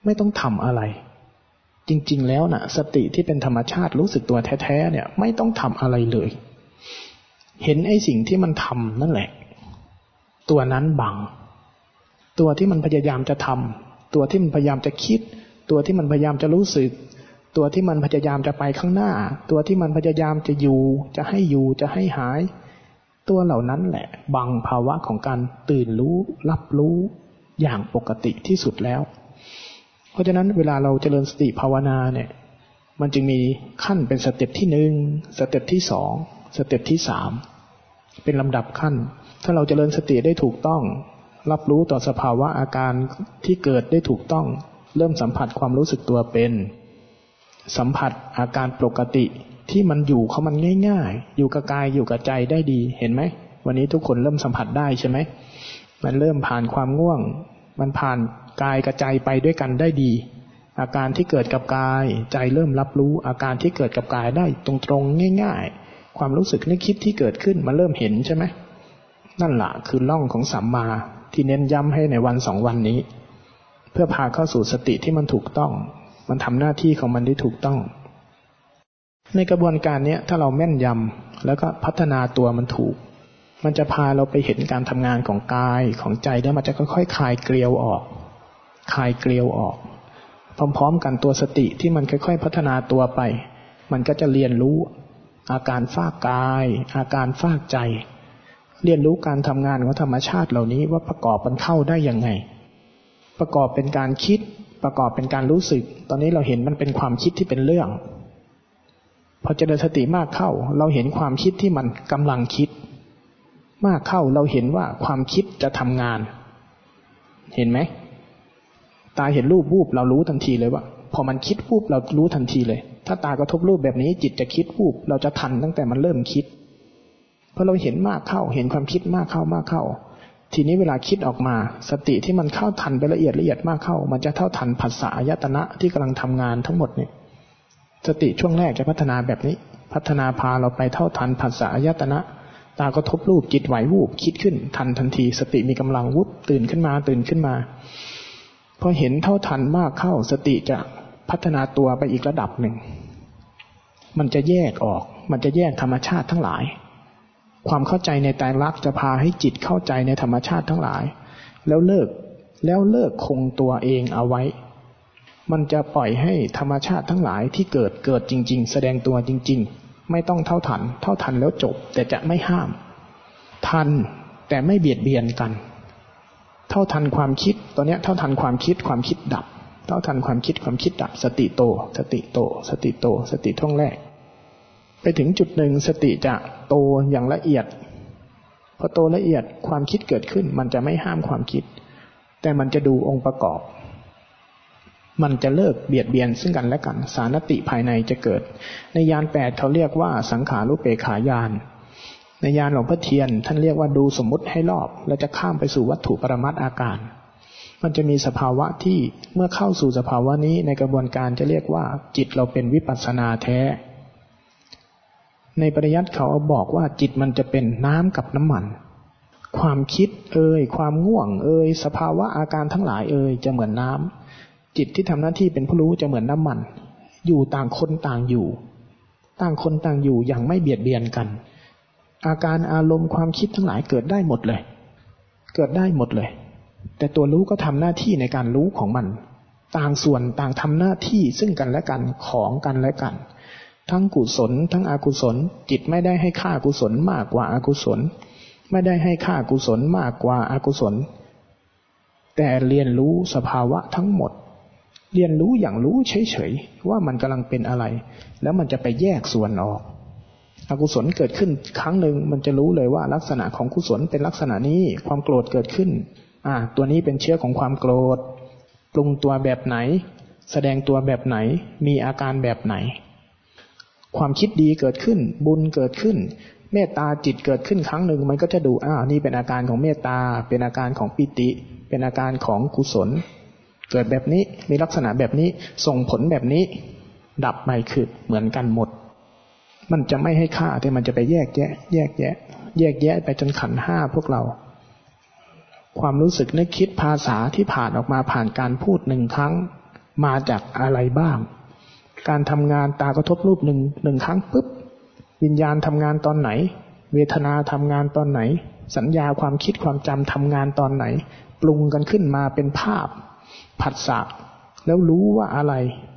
ไม่ต้องทำอะไร จริง ๆ แล้วนะ่ะ สติที่เป็นธรรมชาติรู้สึกตัวแท้ๆเนี่ย ไม่ต้องทำอะไรเลย เห็นไอ้สิ่งที่มันทำนั่นแหละ ตัวนั้นบัง ตัวที่มันพยายามจะทำตัวที่มันพยายามจะคิด ตัวที่มันพยายามจะรู้สึก ตัวที่มันพยายามจะไปข้างหน้า ตัวที่มันพยายามจะอยู่ จะให้อยู่จะให้หาย ตัวเหล่านั้นแหละ บังภาวะของการตื่นรู้ รับรู้อย่างปกติที่สุดแล้ว เพราะฉะนั้นเวลาเราเจริญสติภาวนาเนี่ย มันจึงมีขั้นเป็น step ที่หนึ่ง step ที่สองสเต็ปที่สาม เป็นลำดับขั้น ถ้าเราจเจริญสติได้ถูกต้อง รับรู้ต่อสภาวะอาการที่เกิดได้ถูกต้อง เริ่มสัมผัสความรู้สึกตัวเป็น สัมผัสอาการปกติที่มันอยู่เขามันง่าย ๆ อยู่กับกายอยู่กับใจได้ดีเห็นไหม วันนี้ทุกคนเริ่มสัมผัสได้ใช่ไหม มันเริ่มผ่านความง่วง มันผ่านกายกับใจไปด้วยกันได้ดี อาการที่เกิดกับกาย ใจเริ่มรับรู้อาการที่เกิดกับกายได้ตรงๆง่าย ๆ ความรู้สึกนึกคิดที่เกิดขึ้นมันเริ่มเห็นใช่ไหมนั่นละคือล่องของสัมมาที่เน้นย้ำให้ในวันสองวันนี้ เพื่อพาเข้าสู่สติที่มันถูกต้อง มันทำหน้าที่ของมันได้ถูกต้อง ในกระบวนการนี้ถ้าเราแม่นยำแล้วก็พัฒนาตัวมันถูก มันจะพาเราไปเห็นการทำงานของกายของใจแล้วมันจะค่อยๆคลายเกลียวออก คลายเกลียวออก พร้อม ๆ กันตัวสติที่มันค่อย ๆ พัฒนาตัวไป มันก็จะเรียนรู้ อาการฟากกาย อาการฟากใจ เรียนรู้การทำงานของธรรมชาติเหล่านี้ว่าประกอบมันเข้าได้ยังไง ประกอบเป็นการคิด ประกอบเป็นการรู้สึก ตอนนี้เราเห็นมันเป็นความคิดที่เป็นเรื่อง พอเจริญสติมากเข้า เราเห็นความคิดที่มันกำลังคิด มากเข้าเราเห็นว่าความคิดจะทำงาน เห็นไหมตาเห็นรูปรูปเรารู้ทันทีเลยว่า พอมันคิดรูปเรารู้ทันทีเลย ถ้าตากระทบรูปแบบนี้จิตจะคิดรูปเราจะทันตั้งแต่มันเริ่มคิด เพราะเราเห็นมากเข้าเห็นความคิดมากเข้ามากเข้า ทีนี้เวลาคิดออกมา สติที่มันเข้าทันไปละเอียดละเอียดมากเข้า มันจะเท่าทันผัสสะอายตนะที่กำลังทำงานทั้งหมดเนี่ยสติช่วงแรกจะพัฒนาแบบนี้ พัฒนาพาเราไปเท่าทันผัสสะอายตนะ ตากระทบรูปจิตไหววูบคิดขึ้น ทันทันที สติมีกำลังวุบตื่นขึ้นมาตื่นขึ้นมาพอเห็นเท่าทันมากเข้า สติจะ พัฒนาตัวไปอีกระดับหนึ่ง มันจะแยกออก มันจะแยกธรรมชาติทั้งหลาย ความเข้าใจในตายรักจะพาให้จิตเข้าใจในธรรมชาติทั้งหลาย แล้วเลิกแล้วเลิกคงตัวเองเอาไว้ มันจะปล่อยให้ธรรมชาติทั้งหลายที่เกิดเกิดจริง ๆ แสดงตัวจริง ๆ ไม่ต้องเท่าทัน เท่าทันแล้วจบ แต่จะไม่ห้าม ทันแต่ไม่เบียดเบียนกัน เท่าทันความคิดตอนนี้เท่าทันความคิดความคิดดับ เท่าทันความคิดความคิดดับสติโต สติโต สติโต สติช่วงแรก ไปถึงจุดหนึ่งสติจะโตอย่างละเอียดพอโตละเอียดความคิดเกิดขึ้น มันจะไม่ห้ามความคิด แต่มันจะดูองค์ประกอบ มันจะเลิกเบียดเบียนซึ่งกันและกัน สันติภายในจะเกิด ในยานแปดเขาเรียกว่าสังขารุเปขายาน ในยานหลวงพ่อเทียน ท่านเรียกว่าดูสมมุติให้รอบ แล้วจะข้ามไปสู่วัตถุปรมัตอาการ มันจะมีสภาวะที่เมื่อเข้าสู่สภาวะนี้ในกระบวนการจะเรียกว่า จิตเราเป็นวิปัสสนาแท้ ในปริยัติเขาบอกว่าจิตมันจะเป็นน้ำกับน้ำมัน ความคิดเอ่ยความง่วง เอ่ยสภาวะอาการทั้งหลายเอ่ยจะเหมือนน้ำจิตที่ทำหน้าที่เป็นผู้รู้จะเหมือนน้ำมัน อยู่ต่างคนต่างอยู่ ต่างคนต่างอยู่อย่างไม่เบียดเบียนกัน อาการอารมณ์ความคิดทั้งหลายเกิดได้หมดเลย เกิดได้หมดเลย แต่ตัวรู้ก็ทำหน้าที่ในการรู้ของมัน ต่างส่วนต่างทำหน้าที่ซึ่งกันและกันของกันและกัน ทั้งกุศล ทั้งอกุศล จิตไม่ได้ให้ค่ากุศลมากกว่าอากุศล ไม่ได้ให้ค่ากุศลมากกว่าอากุศล แต่เรียนรู้สภาวะทั้งหมด เรียนรู้อย่างรู้เฉยๆว่ามันกำลังเป็นอะไร แล้วมันจะไปแยกส่วนออกอกุศลเกิดขึ้นครั้งหนึ่งมันจะรู้เลยว่าลักษณะของกุศลเป็นลักษณะนี้ความโกรธเกิดขึ้น อ่า ตัวนี้เป็นเชื้อของความโกรธ ปรุงตัวแบบไหน แสดงตัวแบบไหน มีอาการแบบไหน ความคิดดีเกิดขึ้น บุญเกิดขึ้น เมตตาจิตเกิดขึ้นครั้งหนึ่งมันก็จะดูอ้าวนี่เป็นอาการของเมตตา เป็นอาการของปิติ เป็นอาการของกุศล เกิดแบบนี้มีลักษณะแบบนี้ส่งผลแบบนี้ ดับไปคือเหมือนกันหมด มันจะไม่ให้ค่าแต่มันจะไปแยกแยะ แยกแยะ แยกแยะไปจนขันห้าพวกเรา ความรู้สึกนึกคิดภาษาที่ผ่านออกมาผ่านการพูดหนึ่งครั้งมาจากอะไรบ้าง การทำงานตากระทบรูปหนึ่งหนึ่งครั้งปุ๊บวิญญาณทำงานตอนไหน เวทนาทำงานตอนไหน สัญญาความคิดความจำทำงานตอนไหน ปรุงกันขึ้นมาเป็นภาพ ผัสสะแล้วรู้ว่าอะไร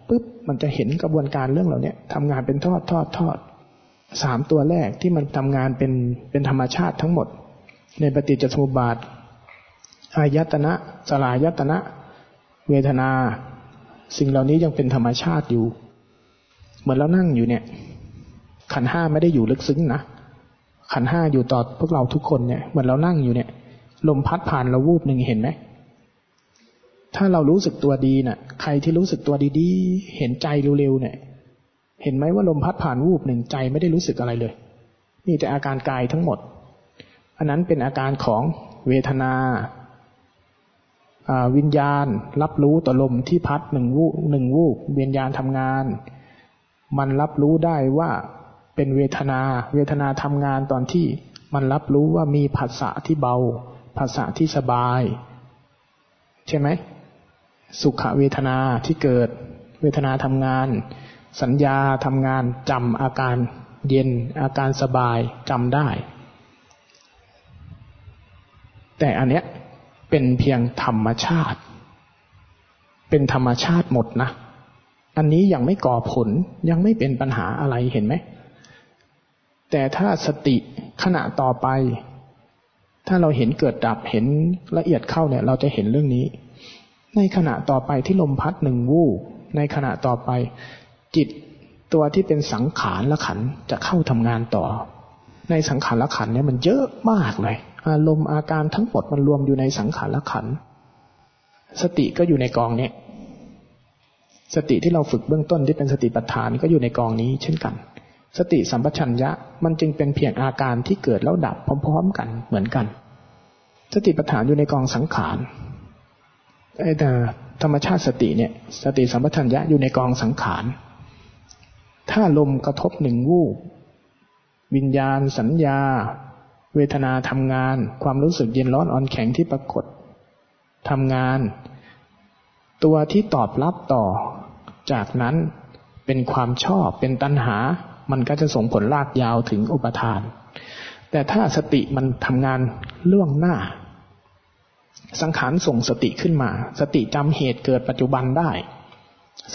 ปุ๊บมันจะเห็นกระบวนการเรื่องเหล่านี้ทำงานเป็นทอดทอดทอดสามตัวแรกที่มันทำงานเป็นเป็นธรรมชาติทั้งหมด ในปฏิจจสมุปบาท อายตนะสลายตนะ เวทนา สิ่งเหล่านี้ยังเป็นธรรมชาติอยู่ เหมือนเรานั่งอยู่เนี่ย ขันห้าไม่ได้อยู่ลึกซึ้งนะขันห้าอยู่ต่อพวกเราทุกคนเนี่ยเหมือนเรานั่งอยู่เนี่ย ลมพัดผ่านเราวูบหนึ่งเห็นไหมถ้าเรารู้สึกตัวดีนะ่ะ ใครที่รู้สึกตัวดีๆ เห็นใจเร็วๆเนี่ย เห็นไหมว่าลมพัดผ่านวูบหนึ่งใจไม่ได้รู้สึกอะไรเลยมีแต่อาการกายทั้งหมด อันนั้นเป็นอาการของเวทนา วิญญาณรับรู้ต่อลมที่พัดหนึ่งวูหนึ่งวูบวิญญาณทำงาน มันรับรู้ได้ว่าเป็นเวทนา เวทนาทำงานตอนที่มันรับรู้ว่ามีภาษาที่เบาภาษาที่สบาย ใช่ไหมสุขเวทนาที่เกิด เวทนาทำงาน สัญญาทำงานจำอาการเย็นอาการสบายจำได้ แต่อันเนี้ย เป็นเพียงธรรมชาติ เป็นธรรมชาติหมดนะ อันนี้ยังไม่ก่อผลยังไม่เป็นปัญหาอะไรเห็นไหม แต่ถ้าสติขณะต่อไป ถ้าเราเห็นเกิดดับเห็นละเอียดเข้าเนี่ย เราจะเห็นเรื่องนี้ ในขณะต่อไปที่ลมพัดหนึ่งวูบในขณะต่อไป จิตตัวที่เป็นสังขารละขันจะเข้าทำงานต่อ ในสังขารละขันเนี่ยมันเยอะมากเลย อารมณ์อาการทั้งหมดมันรวมอยู่ในสังขารละขัน สติก็อยู่ในกองนี้ สติที่เราฝึกเบื้องต้นที่เป็นสติปัฏฐานก็อยู่ในกองนี้เช่นกัน สติสัมปชัญญะมันจึงเป็นเพียงอาการที่เกิดแล้วดับพร้อมๆกันเหมือนกัน สติปัฏฐานอยู่ในกองสังขารแต่ธรรมชาติสติเนี่ย สติสัมปชัญญะอยู่ในกองสังขาร ถ้าลมกระทบหนึ่งวูบวิญญาณสัญญา เวทนาทำงาน ความรู้สึกเย็นร้อนอ่อนแข็งที่ปรากฏทำงาน ตัวที่ตอบรับต่อ จากนั้นเป็นความชอบเป็นตัณหา มันก็จะส่งผลลากยาวถึงอุปทาน แต่ถ้าสติมันทำงานล่วงหน้า สังขารส่งสติขึ้นมา สติจำเหตุเกิดปัจจุบันได้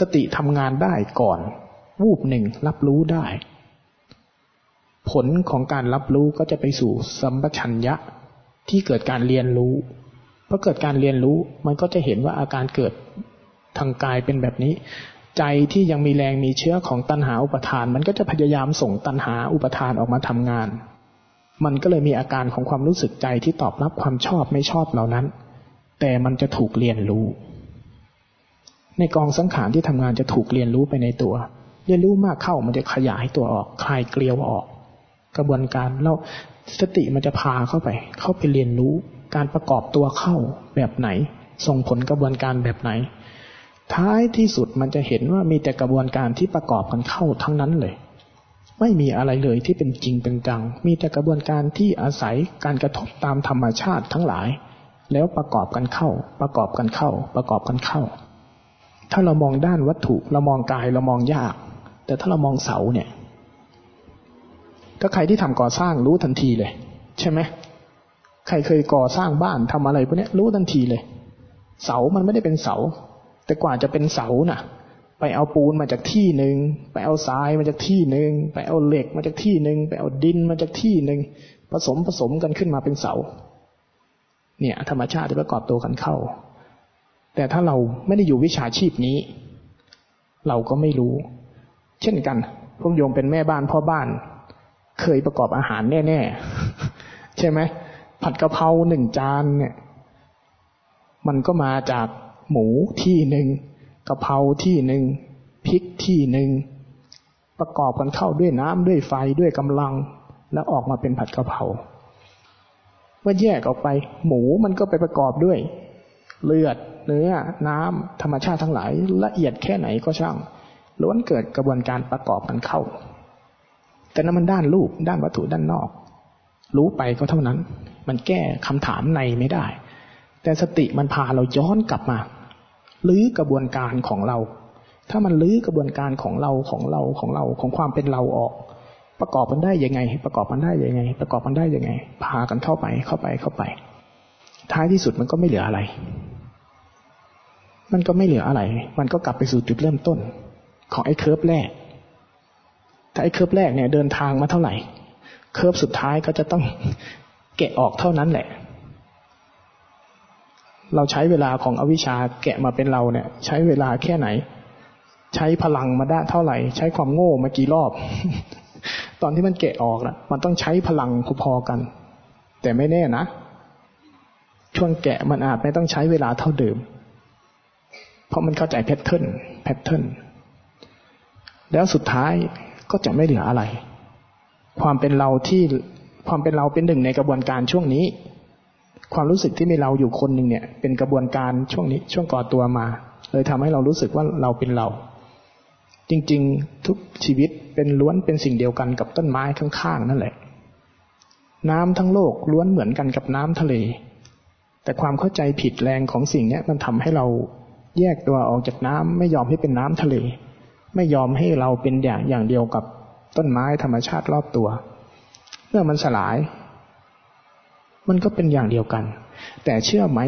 สติทำงานได้ก่อน วูบหนึ่งรับรู้ได้ ผลของการรับรู้ก็จะไปสู่สัมปชัญญะที่เกิดการเรียนรู้พอเกิดการเรียนรู้มันก็จะเห็นว่าอาการเกิดทางกายเป็นแบบนี้ ใจที่ยังมีแรงมีเชื้อของตัณหาอุปทาน มันก็จะพยายามส่งตัณหาอุปทานออกมาทำงาน มันก็เลยมีอาการของความรู้สึกใจที่ตอบรับความชอบไม่ชอบเหล่านั้น แต่มันจะถูกเรียนรู้ ในกองสังขารที่ทำงานจะถูกเรียนรู้ไปในตัว เรียนรู้มากเข้ามันจะขยายตัวออก คลายเกลียวออก กระบวนการแล้วสติมันจะพาเข้าไป เข้าไปเรียนรู้การประกอบตัวเข้าแบบไหน ส่งผลกระบวนการแบบไหน ท้ายที่สุดมันจะเห็นว่ามีแต่กระบวนการที่ประกอบกันเข้าทั้งนั้นเลย ไม่มีอะไรเลยที่เป็นจริงเป็นจัง มีแต่กระบวนการที่อาศัยการกระทบตามธรรมชาติทั้งหลาย แล้วประกอบกันเข้า ประกอบกันเข้า ประกอบกันเข้า ถ้าเรามองด้านวัตถุเรามองกายเรามองยาก แต่ถ้าเรามองเสาเนี่ย ถ้าใครที่ทำก่อสร้างรู้ทันทีเลย ใช่ไหมใครเคยก่อสร้างบ้านทำอะไรพวกนี้รู้ทันทีเลย เสามันไม่ได้เป็นเสา แต่กว่าจะเป็นเสาน่ะ ไปเอาปูนมาจากที่หนึ่งไปเอาทรายมาจากที่หนึ่งไปเอาเหล็กมาจากที่หนึ่งไปเอาดินมาจากที่หนึ่งผสมผสมกันขึ้นมาเป็นเสา เนี่ย ธรรมชาติจะประกอบตัวกันเข้า แต่ถ้าเราไม่ได้อยู่วิชาชีพนี้ เราก็ไม่รู้ เช่นกัน พวกโยมเป็นแม่บ้านพ่อบ้าน เคยประกอบอาหารแน่ๆ ใช่ไหมผัดกะเพราหนึ่งจานเนี่ย มันก็มาจากหมูที่หนึ่งกะเพราที่หนึ่งพริกที่หนึ่งประกอบกันเข้าด้วยน้ำด้วยไฟด้วยกำลัง แล้วออกมาเป็นผัดกะเพราเมื่อแยกออกไป หมูมันก็ไปประกอบด้วย เลือด เนื้อ น้ำธรรมชาติทั้งหลายละเอียดแค่ไหนก็ช่างล้วนเกิดกระบวนการประกอบกันเข้า แต่นั้นมันด้านรูปด้านวัตถุด้านนอก รู้ไปก็เท่านั้น มันแก้คำถามในไม่ได้ แต่สติมันพาเราย้อนกลับมารื้อกระบวนการของเรา ถ้ามันรื้อกระบวนการของเราของเราของเราของความเป็นเราออก ประกอบมันได้ยังไง ประกอบมันได้ยังไง ประกอบมันได้ยังไง พากันเข้าไปเข้าไปเข้าไป ท้ายที่สุดมันก็ไม่เหลืออะไร มันก็ไม่เหลืออะไร มันก็กลับไปสู่จุดเริ่มต้น ของไอ้ curve แรก ถ้าไอ้ curve แรกเนี่ยเดินทางมาเท่าไหร่ curve สุดท้ายก็จะต้องแกะออกเท่านั้นแหละ เราใช้เวลาของอวิชชาแกะมาเป็นเราเนี่ย ใช้เวลาแค่ไหน ใช้พลังมาได้เท่าไหร่ ใช้ความโง่มากี่รอบ ตอนที่มันแกะออกนะมันต้องใช้พลังพอๆกัน แต่ไม่แน่นะช่วงแกะมันอาจไม่ต้องใช้เวลาเท่าเดิม เพราะมันเข้าใจแพทเทิร์นแพทเทิร์นแล้วสุดท้าย ก็จะไม่เหลืออะไร ความเป็นเราที่ความเป็นเราเป็นหนึ่งในกระบวนการช่วงนี้ ความรู้สึกที่มีเราอยู่คนหนึ่งเนี่ย เป็นกระบวนการช่วงนี้ ช่วงก่อตัวมา เลยทำให้เรารู้สึกว่าเราเป็นเรา จริงๆทุกชีวิตเป็นล้วนเป็นสิ่งเดียวกันกับต้นไม้ข้างๆนั่นแหละ น้ำทั้งโลกล้วนเหมือนกันกับน้ำทะเล แต่ความเข้าใจผิดแรงของสิ่งนี้มันทำให้เราแยกตัวออกจากน้ำไม่ยอมให้เป็นน้ำทะเล ไม่ยอมให้เราเป็นอย่างอย่างเดียวกับต้นไม้ธรรมชาติรอบตัว เมื่อมันสลาย มันก็เป็นอย่างเดียวกัน แต่เชื่อไหม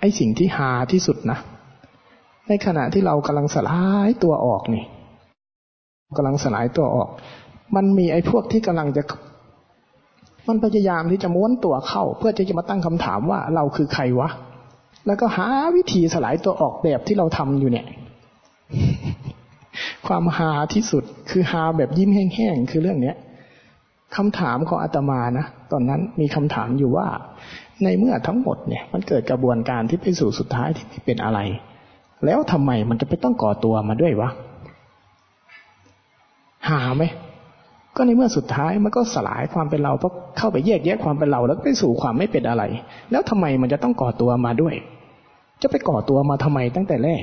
ไอสิ่งที่หาที่สุดนะ ในขณะที่เรากำลังสลายตัวออกนี่กำลังสลายตัวออก มันมีไอ้พวกที่กำลังจะ มันพยายามที่จะม้วนตัวเข้า เพื่อที่จะมาตั้งคำถามว่าเราคือใครวะ แล้วก็หาวิธีสลายตัวออกแบบที่เราทำอยู่เนี่ย ความหาที่สุดคือหาแบบยิ้มแห้งๆคือเรื่องเนี้ยคำถามของอาตมานะตอนนั้นมีคำถามอยู่ว่า ในเมื่อทั้งหมดเนี่ย มันเกิดกระบวนการที่ไปสู่สุดท้ายที่เป็นอะไร แล้วทำไมมันจะไปต้องก่อตัวมาด้วยวะหาไหมก็ในเมื่อสุดท้ายมันก็สลายความเป็นเราเพราะเข้าไปแยกแยะความเป็นเราแล้วไปสู่ความไม่เป็นอะไร แล้วทำไมมันจะต้องก่อตัวมาด้วย จะไปก่อตัวมาทำไมตั้งแต่แรก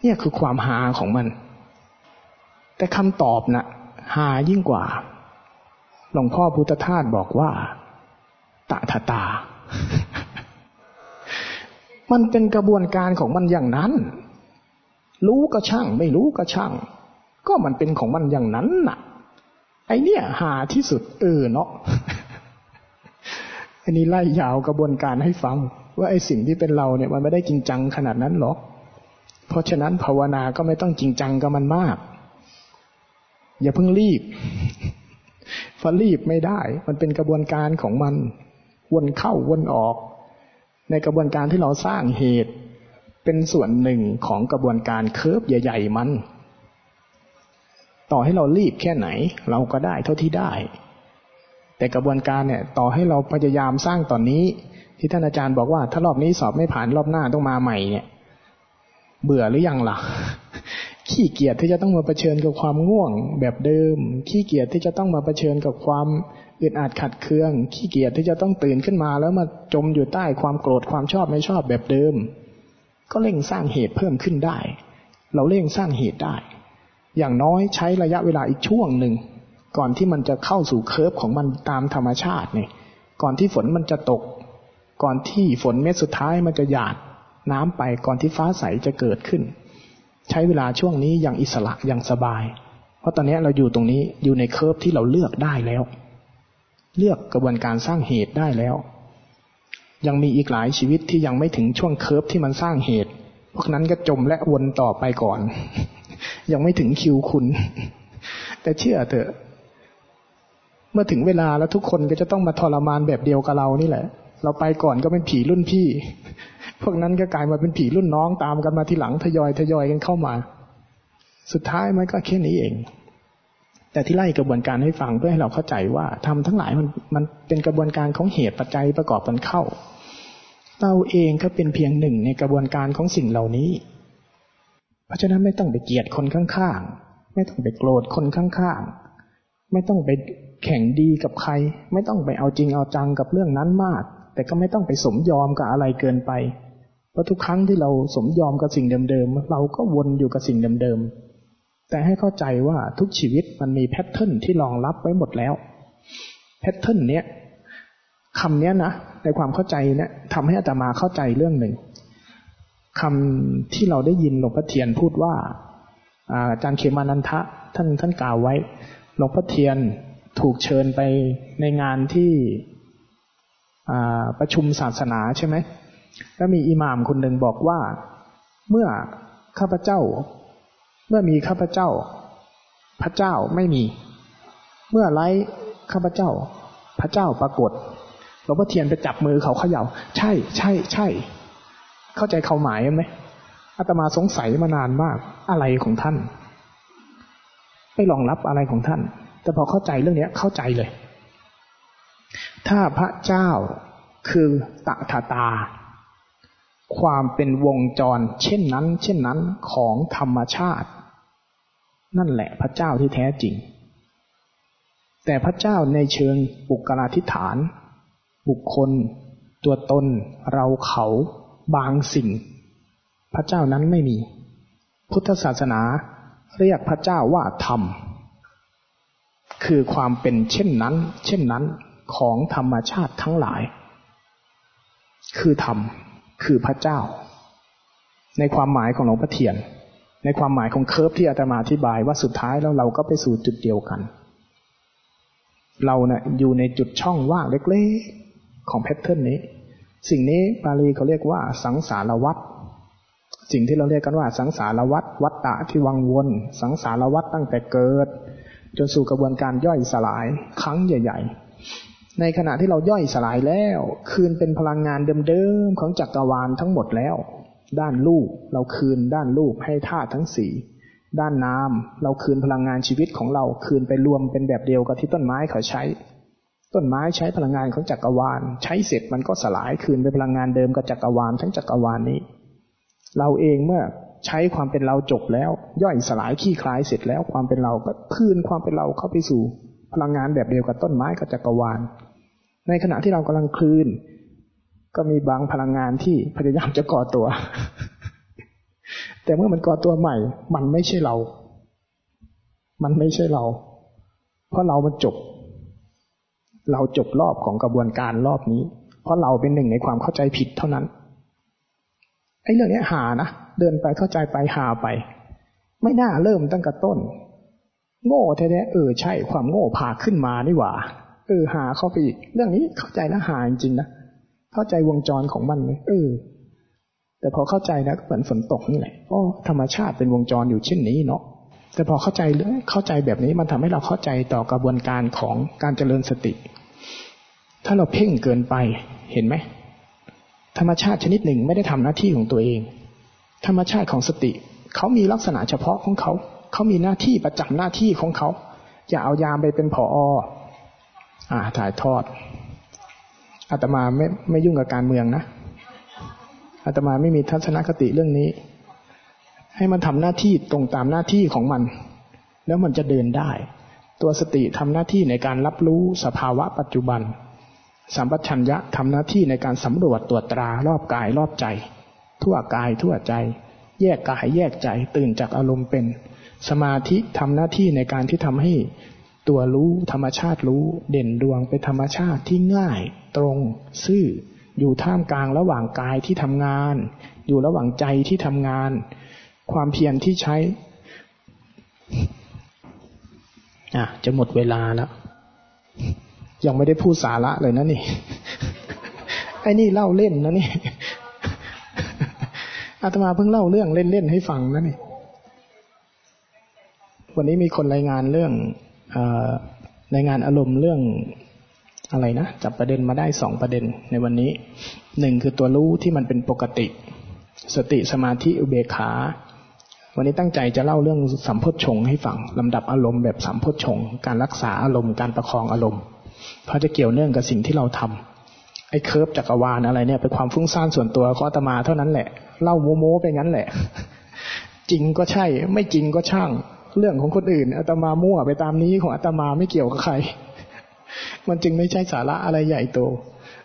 เนี่ยคือความหาของมัน แต่คำตอบนะ่ะ หายิ่งกว่า หลวงพ่อพุทธทาสบอกว่า ตะทาตา มันเป็นกระบวนการของมันอย่างนั้น รู้ก็ช่าง ไม่รู้ก็ช่าง ก็มันเป็นของมันอย่างนั้นน่ะ ไอเนี่ย หาที่สุด เออเนาะอันนี้ไล่ยาวกระบวนการให้ฟัง ว่าไอสิ่งที่เป็นเราเนี่ย มันไม่ได้จริงจังขนาดนั้นหรอก เพราะฉะนั้นภาวนาก็ไม่ต้องจริงจังกับมันมาก อย่าเพิ่งรีบฟรีบไม่ได้ มันเป็นกระบวนการของมัน วนเข้าวนออก ในกระบวนการที่เราสร้างเหตุ เป็นส่วนหนึ่งของกระบวนการเคิร์ฟใหญ่ ๆ มัน ต่อให้เรารีบแค่ไหน เราก็ได้เท่าที่ได้ แต่กระบวนการเนี่ย ต่อให้เราพยายามสร้างตอนนี้ ที่ท่านอาจารย์บอกว่า ถ้ารอบนี้สอบไม่ผ่านรอบหน้าต้องมาใหม่เนี่ย เบื่อหรือยังล่ะ ขี้เกียจที่จะต้องมาเผชิญกับความง่วง แบบเดิม ขี้เกียจที่จะต้องมาเผชิญกับความอึดอัดขัดเคือง ขี้เกียจที่จะต้องตื่นขึ้นมา แล้วมาจมอยู่ใต้ความโกรธความชอบไม่ชอบแบบเดิม ก็เร่งสร้างเหตุเพิ่มขึ้นได้ เราเร่งสร้างเหตุได้ อย่างน้อยใช้ระยะเวลาอีกช่วงหนึ่งก่อนที่มันจะเข้าสู่ curve ของมันตามธรรมชาติเนี่ยก่อนที่ฝนมันจะตก ก่อนที่ฝนเม็ดสุดท้ายมันจะหยาดน้ำไปก่อนที่ฟ้าใสจะเกิดขึ้น ใช้เวลาช่วงนี้อย่างอิสระอย่างสบาย เพราะตอนนี้เราอยู่ตรงนี้อยู่ใน curve ที่เราเลือกได้แล้ว เลือกกระบวนการสร้างเหตุได้แล้ว ยังมีอีกหลายชีวิตที่ยังไม่ถึงช่วง curve ที่มันสร้างเหตุ พวกนั้นก็จมและวนต่อไปก่อน ยังไม่ถึงคิวคุณ แต่เชื่อเถอะ เมื่อถึงเวลาแล้วทุกคนก็จะต้องมาทรมานแบบเดียวกับเรานี่แหละ เราไปก่อนก็เป็นผีรุ่นพี่ พวกนั้นก็กลายมาเป็นผีรุ่นน้องตามกันมาทีหลังทยอยทยอยกันเข้ามา สุดท้ายมันก็แค่นี้เอง แต่ที่ไล่กระบวนการให้ฟังเพื่อให้เราเข้าใจว่าทำทั้งหลายมันมันเป็นกระบวนการของเหตุปัจจัยประกอบกันเข้า เราเองก็เป็นเพียงหนึ่งในกระบวนการของสิ่งเหล่านี้ เพราะฉะนั้นไม่ต้องไปเกลียดคนข้างๆ ไม่ต้องไปโกรธคนข้างๆ ไม่ต้องไปแข่งดีกับใคร ไม่ต้องไปเอาจริงเอาจังกับเรื่องนั้นมากแต่ก็ไม่ต้องไปสมยอมกับอะไรเกินไป ราะทุกครั้งที่เราสมยอมกับสิ่งเดิมๆ เราก็วนอยู่กับสิ่งเดิมๆ แต่ให้เข้าใจว่าทุกชีวิตมันมีแพทเทิร์นที่รองรับไว้หมดแล้ว แพทเทิร์นเนี้ยคำเนี้ยนะในความเข้าใจเนี่ยทำให้อาตมาเข้าใจเรื่องหนึ่งคำที่เราได้ยินหลวงพ่อเทียนพูดว่าอาจารย์เขมานันทะท่านท่านกล่าวไว้หลวงพ่อเทียนถูกเชิญไปในงานที่ประชุมศาสนาใช่ไหม แล้วมีอิหม่ามคนหนึ่งบอกว่า เมื่อข้าพเจ้า เมื่อมีข้าพเจ้า พระเจ้าไม่มี เมื่อไร้ข้าพเจ้า พระเจ้าปรากฏหลวงพ่อเทียนไปจับมือเขาเขย่า ใช่ ใช่ ใช่ เข้าใจเขาหมายไหมอาตมาสงสัยมานานมาก อะไรของท่านไม่รองรับอะไรของท่าน แต่พอเข้าใจเรื่องนี้เข้าใจเลย ถ้าพระเจ้าคือตถาตา ความเป็นวงจร เช่นนั้น เช่นนั้นของธรรมชาติ นั่นแหละพระเจ้าที่แท้จริง แต่พระเจ้าในเชิงบุคลาธิฐาน บุคคล ตัวตน เราเขาบางสิ่ง พระเจ้านั้นไม่มี พุทธศาสนาเรียกพระเจ้าว่าธรรม คือความเป็นเช่นนั้น เช่นนั้นของธรรมชาติทั้งหลาย คือธรรม คือพระเจ้า ในความหมายของหลวงพ่อเทียน ในความหมายของ curve ที่อาตมาอธิบายว่าสุดท้ายแล้วเราก็ไปสู่จุดเดียวกัน เราเนี่ยอยู่ในจุดช่องว่างเล็กๆของ pattern นี้ สิ่งนี้บาลีเขาเรียกว่าสังสารวัฏสิ่งที่เราเรียกกันว่าสังสารวัฏวัฏฏะที่วังวน สังสารวัฏตั้งแต่เกิด จนสู่กระบวนการย่อยสลายครั้งใหญ่ ๆ ในขณะที่เราย่อยสลายแล้ว คืนเป็นพลังงานเดิมๆของจักรวาลทั้งหมดแล้ว ด้านลูกเราคืนด้านลูกให้ธาตุทั้งสี่ด้านน้ำเราคืนพลังงานชีวิตของเราคืนไปรวมเป็นแบบเดียวกับที่ต้นไม้เขาใช้ ต้นไม้ใช้พลังงานของจักรวาล ใช้เสร็จมันก็สลายคืนเป็นพลังงานเดิมกับจักรวาลทั้งจักรวาลนี้ เราเองเมื่อใช้ความเป็นเราจบแล้ว ย่อยสลายขี้คลายเสร็จแล้วความเป็นเราก็คืนความเป็นเราเข้าไปสู่ พลังงานแบบเดียวกับต้นไม้กับจักรวาล ในขณะที่เรากำลังคลืน ก็มีบางพลังงานที่พยายามจะก่อตัว แต่เมื่อมันก่อตัวใหม่ มันไม่ใช่เรา มันไม่ใช่เรา เพราะเรามันจบ เราจบรอบของกระบวนการรอบนี้ เพราะเราเป็นหนึ่งในความเข้าใจผิดเท่านั้นไอ้เรื่องนี้หานะเดินไปเข้าใจไปหาไป ไม่น่าเริ่มตั้งแต่ต้น โง่แท้ๆเออใช่ความโง่พาขึ้นมานี่หว่า เออหาเข้าไปอีก เรื่องนี้เข้าใจนะหาจริงนะเข้าใจวงจรของมันเลยเออ แต่พอเข้าใจนะก็เหมือนฝนตกนี่แหละอ๋อธรรมชาติเป็นวงจรอยู่เช่นนี้เนาะแต่พอเข้าใจเรื่องเข้าใจแบบนี้มันทำให้เราเข้าใจต่อกระบวนการของการเจริญสติ ถ้าเราเพ่งเกินไปเห็นไหมธรรมชาติชนิดหนึ่งไม่ได้ทำหน้าที่ของตัวเอง ธรรมชาติของสติเขามีลักษณะเฉพาะของเขาเขามีหน้าที่ประจำหน้าที่ของเขาอย่าเอายามไปเป็นผออ่าถ่ายทอดอาตมาไม่ไม่ยุ่งกับการเมืองนะอาตมาไม่มีทัศนคติเรื่องนี้ ให้มันทำหน้าที่ตรงตามหน้าที่ของมัน แล้วมันจะเดินได้ ตัวสติทำหน้าที่ในการรับรู้สภาวะปัจจุบันสัมปชัญญะทำหน้าที่ในการสำรวจตรวจตรารอบกายรอบใจ ทั่วกายทั่วใจ แยกกายแยกใจตื่นจากอารมณ์เป็น สมาธิทำหน้าที่ในการที่ทำให้ ตัวรู้ธรรมชาติรู้ เด่นดวงเป็นธรรมชาติที่ง่าย ตรง ซื่อ อยู่ท่ามกลางระหว่างกายที่ทำงาน อยู่ระหว่างใจที่ทำงาน ความเพียรที่ใช้ อะ จะหมดเวลาแล้ว ยังไม่ได้พูดสาระเลยนะนี่ ไอ้นี่เล่าเล่นนะนี่อาตมาเพิ่งเล่าเรื่องเล่นๆให้ฟังนะนี่ วันนี้มีคนรายงานเรื่อง อรายงานอารมณ์เรื่องอะไรนะจับประเด็นมาได้สองประเด็นในวันนี้หนึ่งคือตัวรู้ที่มันเป็นปกติ สติสมาธิอุเบกขา วันนี้ตั้งใจจะเล่าเรื่องสัมพชงให้ฟังลำดับอารมณ์แบบสัมพชงการรักษาอารมณ์การประคองอารมณ์เพราะจะเกี่ยวเนื่องกับสิ่งที่เราทำไอ้เคิร์ฟจักรวาลอะไรเนี่ยเป็นความฟุ้งซ่านส่วนตัวของอาตมาเท่านั้นแหละเล่าโมโมไปงั้นแหละ จริงก็ใช่ ไม่จริงก็ช่าง เรื่องของคนอื่นอาตมามั่วไปตามนี้ของอาตมาไม่เกี่ยวกับใคร มันจึงไม่ใช่สาระอะไรใหญ่โต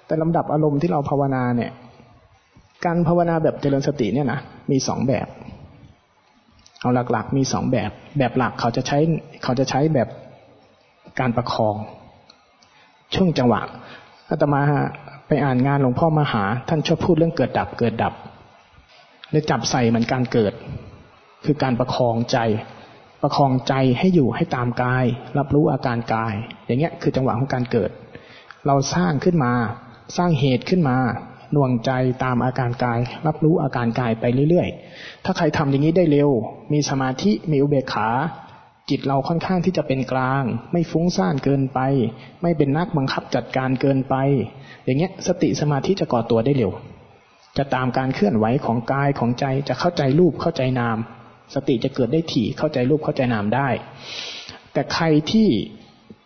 แต่ลำดับอารมณ์ที่เราภาวนาเนี่ย การภาวนาแบบเจริญสติเนี่ยนะมีสองแบบ เอาหลักๆ มีสองแบบ แบบหลักเขาจะใช้เขาจะใช้แบบการประคอง ช่วงจังหวะอาตมาไปอ่านงานหลวงพ่อมหา ท่านชอบพูดเรื่องเกิดดับเกิดดับเลยจับใส่เหมือนการเกิด คือการประคองใจ ประคองใจให้อยู่ให้ตามกาย รับรู้อาการกาย อย่างเงี้ยคือจังหวะของการเกิด เราสร้างขึ้นมา สร้างเหตุขึ้นมาหน่วงใจตามอาการกาย รับรู้อาการกายไปเรื่อยๆ ถ้าใครทำอย่างนี้ได้เร็ว มีสมาธิมีอุเบกขา จิตเราค่อนข้างที่จะเป็นกลาง ไม่ฟุ้งซ่านเกินไป ไม่เป็นนักบังคับจัดการเกินไป อย่างเงี้ยสติสมาธิจะก่อตัวได้เร็ว จะตามการเคลื่อนไหวของกายของใจจะเข้าใจรูปเข้าใจนาม สติจะเกิดได้ถี่เข้าใจรูปเข้าใจนามได้ แต่ใครที่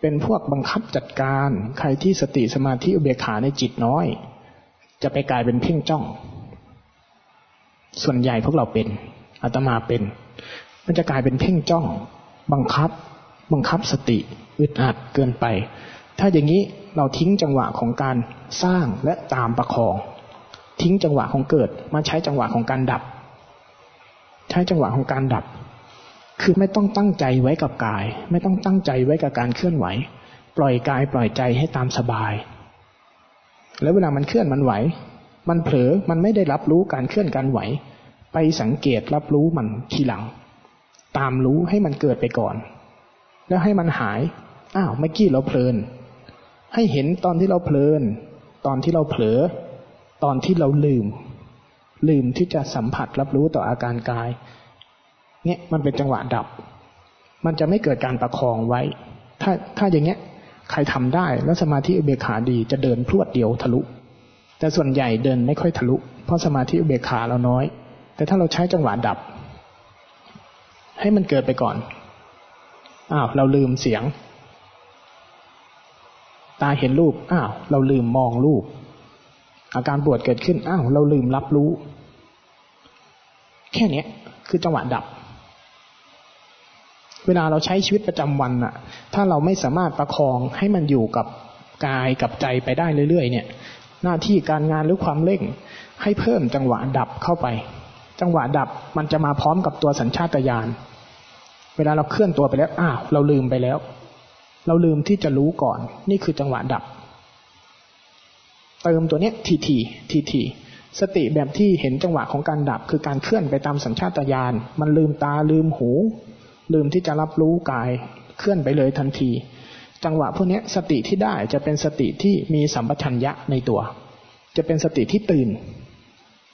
เป็นพวกบังคับจัดการ ใครที่สติสมาธิอุเบกขาในจิตน้อย จะไปกลายเป็นเพ่งจ้อง ส่วนใหญ่พวกเราเป็นอาตมาเป็น มันจะกลายเป็นเพ่งจ้อง บังคับ บังคับสติอึดอัดเกินไป ถ้าอย่างนี้เราทิ้งจังหวะของการสร้างและตามประคอง ทิ้งจังหวะของเกิดมาใช้จังหวะของการดับ ใช้จังหวะของการดับ คือไม่ต้องตั้งใจไว้กับกาย ไม่ต้องตั้งใจไว้กับการเคลื่อนไหว ปล่อยกายปล่อยใจให้ตามสบาย แล้วเวลามันเคลื่อนมันไหว มันเผลอมันไม่ได้รับรู้การเคลื่อนการไหว ไปสังเกตรับรู้มันทีหลัง ตามรู้ให้มันเกิดไปก่อน แล้วให้มันหายอ้าวเมื่อกี้เราเพลิน ให้เห็นตอนที่เราเพลิน ตอนที่เราเผลอ ตอนที่เราลืม ลืมที่จะสัมผัสรับรู้ต่ออาการกาย เนี่ยมันเป็นจังหวะดับ มันจะไม่เกิดการประคองไว้ ถ้าถ้าอย่างเงี้ย ใครทำได้แล้วสมาธิอุเบกขาดีจะเดินพรวดเดียวทะลุ แต่ส่วนใหญ่เดินไม่ค่อยทะลุ เพราะสมาธิอุเบกขาเราน้อย แต่ถ้าเราใช้จังหวะดับ ให้มันเกิดไปก่อนอ้าวเราลืมเสียง ตาเห็นรูปอ้าวเราลืมมองรูป อาการปวดเกิดขึ้นอ้าวเราลืมรับรู้ แค่นี้คือจังหวะดับ เวลาเราใช้ชีวิตประจำวันอะถ้าเราไม่สามารถประคองให้มันอยู่กับกายกับใจไปได้เรื่อยๆ เนี่ย หน้าที่การงานหรือความเร่ง ให้เพิ่มจังหวะดับเข้าไป จังหวะดับมันจะมาพร้อมกับตัวสัญชาตญาณเวลาเราเคลื่อนตัวไปแล้วอ้าวเราลืมไปแล้ว เราลืมที่จะรู้ก่อน นี่คือจังหวะดับ เติมตัวเนี้ยทีทีทีทีสติแบบที่เห็นจังหวะของการดับคือการเคลื่อนไปตามสัญชาตญาณมันลืมตาลืมหู ลืมที่จะรับรู้กายเคลื่อนไปเลยทันที จังหวะพวกนี้สติที่ได้จะเป็นสติที่มีสัมปชัญญะในตัว จะเป็นสติที่ตื่น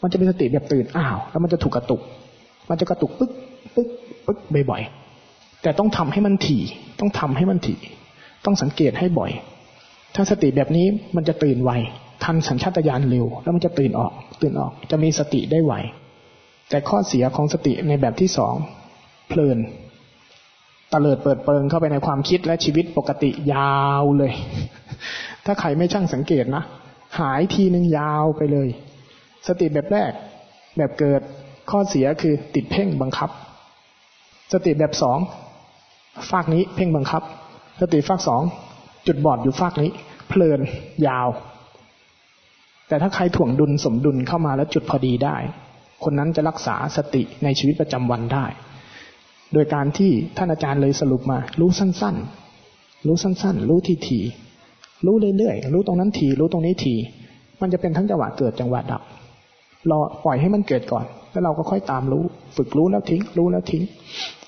มันจะเป็นสติแบบตื่นอ้าว แล้วมันจะถูกกระตุก มันจะกระตุกปึ๊กปึ๊กปึ๊กบ่อยๆแต่ต้องทำให้มันถี่ ต้องทำให้มันถี่ ต้องสังเกตให้บ่อย ถ้าสติแบบนี้มันจะตื่นไว ทันสัญชาตญาณเร็ว แล้วมันจะตื่นออก ตื่นออก จะมีสติได้ไวแต่ข้อเสียของสติในแบบที่สองเพลินตะเลิดเปิดเปิงเข้าไปในความคิดและชีวิตปกติยาวเลย ถ้าใครไม่ช่างสังเกตนะ หายทีหนึ่งยาวไปเลย สติแบบแรก แบบเกิดข้อเสียคือติดเพ่งบังคับ สติแบบสองฝากนี้เพ่งบังคับ สติฝากสองจุดบอดอยู่ฝากนี้ เพลินยาว แต่ถ้าใครถ่วงดุลสมดุลเข้ามาแล้วจุดพอดีได้ คนนั้นจะรักษาสติในชีวิตประจำวันได้ โดยการที่ท่านอาจารย์เลยสรุปมา รู้สั้นๆ รู้สั้นๆ รู้ทีทีรู้เรื่อยๆ รู้ตรงนั้นที รู้ตรงนี้ที มันจะเป็นทั้งจังหวะเกิดจังหวะดับรอปล่อยให้มันเกิดก่อน แล้วเราก็ค่อยตามรู้ ฝึกรู้แล้วทิ้ง รู้แล้วทิ้ง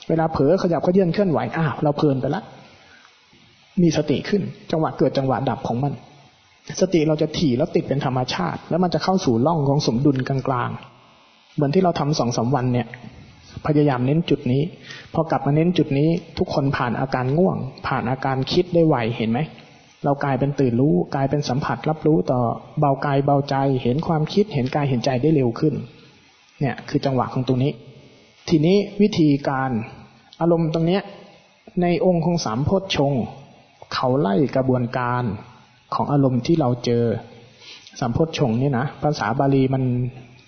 เวลาเผลอขยับขยื่นเคลื่อนไหว อ้าว เราเพลินไปละ มีสติขึ้น จังหวะเกิดจังหวะดับของมัน สติเราจะถี่แล้วติดเป็นธรรมชาติ แล้วมันจะเข้าสู่ร่องของสมดุลกลางๆ เหมือนที่เราทำสองสาวันเนี่ย พยายามเน้นจุดนี้ พอกลับมาเน้นจุดนี้ ทุกคนผ่านอาการง่วง ผ่านอาการคิดได้ไวเห็นไหมเรากลายเป็นตื่นรู้กลายเป็นสัมผัสรับรู้ต่อเบากายเบาใจ เห็นความคิดเห็นกายเห็นใจได้เร็วขึ้น เนี่ยคือจังหวะของตรงนี้ ทีนี้วิธีการอารมณ์ตรงเนี้ยในองค์ของสามโพชฌงเขาไล่กระบวนการ ของอารมณ์ที่เราเจอสามพชฌงนี่ยนะภาษาบาลีมัน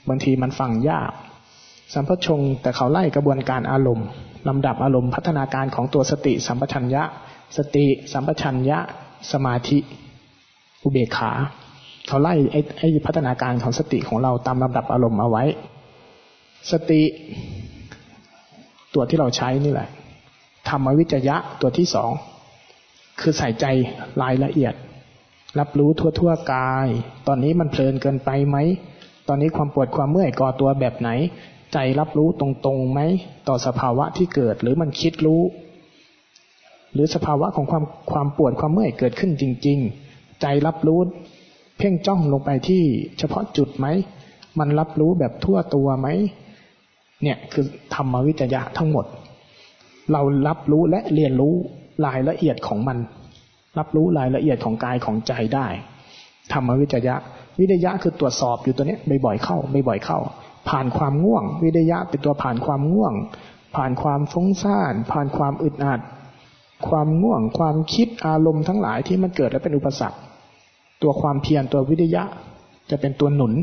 บางทีมันฟังยาก สัมพชงแต่เขาไล่กระบวนการอารมณ์ลำดับอารมณ์พัฒนาการของตัวสติ สัมปชัญญะ สติ สัมปชัญญะ สมาธิอุเบกขา เขาไล่ไอ้ไอ้พัฒนาการของสติของเราตามลำดับอารมณ์เอาไว้ สติ ตัวที่เราใช้นี่แหละธรรมวิจยะตัวที่สองคือใส่ใจรายละเอียด รับรู้ทั่วทั่วกาย ตอนนี้มันเพลินเกินไปไหม ตอนนี้ความปวดความเมื่อยก่อตัวแบบไหน ใจรับรู้ตรงๆไหม ต่อสภาวะที่เกิดหรือมันคิดรู้ หรือสภาวะของความความปวดความเมื่อยเกิดขึ้นจริง ๆ ใจรับรู้ เพ่งจ้องลงไปที่เฉพาะจุดไหม มันรับรู้แบบทั่วตัวไหม เนี่ยคือธรรมวิจยะทั้งหมด เรารับรู้และเรียนรู้รายละเอียดของมัน รับรู้รายละเอียดของกายของใจได้ธรรมวิจยะ วิทยะคือตรวจสอบอยู่ตัวนี้บ่อยๆเข้าบ่อยๆเข้า ผ่านความง่วง วิทยะเป็นตัวผ่านความง่วง ผ่านความฟุ้งซ่าน ผ่านความอึดอัด ความง่วง ความคิดอารมณ์ทั้งหลายที่มันเกิดและเป็นอุปสรรค ตัวความเพียรตัววิทยะจะเป็นตัวหนุน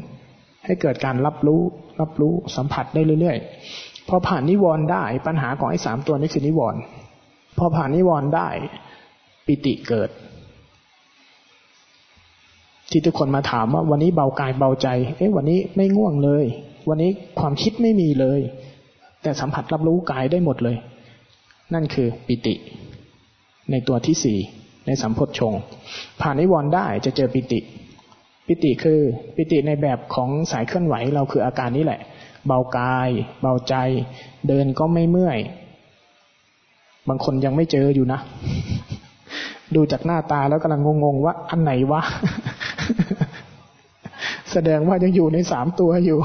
ให้เกิดการรับรู้ รับรู้สัมผัสได้เรื่อยๆพอผ่านนิวรณ์ได้ปัญหาของไอ้สามตัวนี้คือนิวรณ์พอผ่านนิวรณ์ได้ ปิติเกิด ที่ทุกคนมาถามว่า วันนี้เบากายเบาใจ เอ๊ะวันนี้ไม่ง่วงเลย วันนี้ความคิดไม่มีเลย แต่สัมผัสรับรู้กายได้หมดเลย นั่นคือปิติ ในตัวที่สี่ในสัมพชงผ่านนิวรณ์ได้จะเจอปิติ ปิติคือปิติในแบบของสายเคลื่อนไหวเราคืออาการนี้แหละ เบากาย เบาใจ เดินก็ไม่เมื่อย บางคนยังไม่เจออยู่นะ ดูจากหน้าตาแล้วกำลังงงๆว่าอันไหนวะ แสดงว่ายังอยู่ในสามตัวอยู่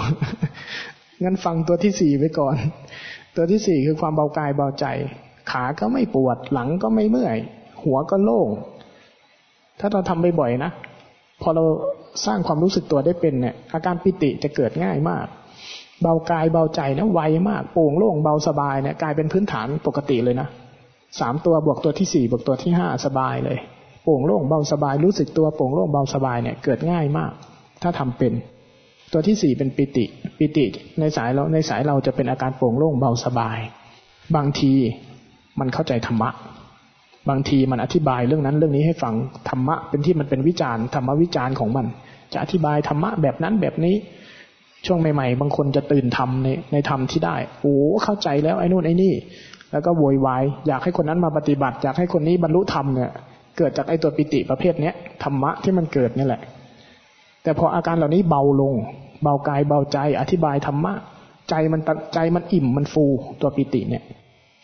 งั้นฟังตัวที่สี่ไว้ก่อน ตัวที่สี่คือความเบากายเบาใจ ขาก็ไม่ปวด หลังก็ไม่เมื่อย หัวก็โล่ง ถ้าเราทำบ่อยๆนะ พอเราสร้างความรู้สึกตัวได้เป็นเนี่ย อาการปิติจะเกิดง่ายมาก เบากายเบาใจนะไวมาก โปร่งโล่งเบาสบายเนี่ยกลายเป็นพื้นฐานปกติเลยนะ สามตัวบวกตัวที่สี่บวกตัวที่ห้าสบายเลยโป่งโล่งเบาสบายรู้สึกตัวโป่งโล่งเบาสบายเนี่ยเกิดง่ายมาก ถ้าทำเป็น ตัวที่สี่เป็นปิติ ปิติในสายเราในสายเราจะเป็นอาการโป่งโล่งเบาสบาย บางทีมันเข้าใจธรรมะ บางทีมันอธิบายเรื่องนั้นเรื่องนี้ให้ฟังธรรมะเป็นที่มันเป็นวิจารณ์ธรรมวิจารณ์ของมัน จะอธิบายธรรมะแบบนั้นแบบนี้ช่วงใหม่ๆ บางคนจะตื่นทำในในธรรมที่ได้ โอ้เข้าใจแล้วไอ้นู่นไอ้นี่ แล้วก็โวยวายอยากให้คนนั้นมาปฏิบัติ อยากให้คนนี้บรรลุธรรมเนี่ยเกิดจากไอ้ตัวปิติประเภทเนี้ยธรรมะที่มันเกิดนี่แหละ แต่พออาการเหล่านี้เบาลง เบากายเบาใจอธิบายธรรมะ ใจมันใจมันอิ่มมันฟูตัวปิติเนี่ย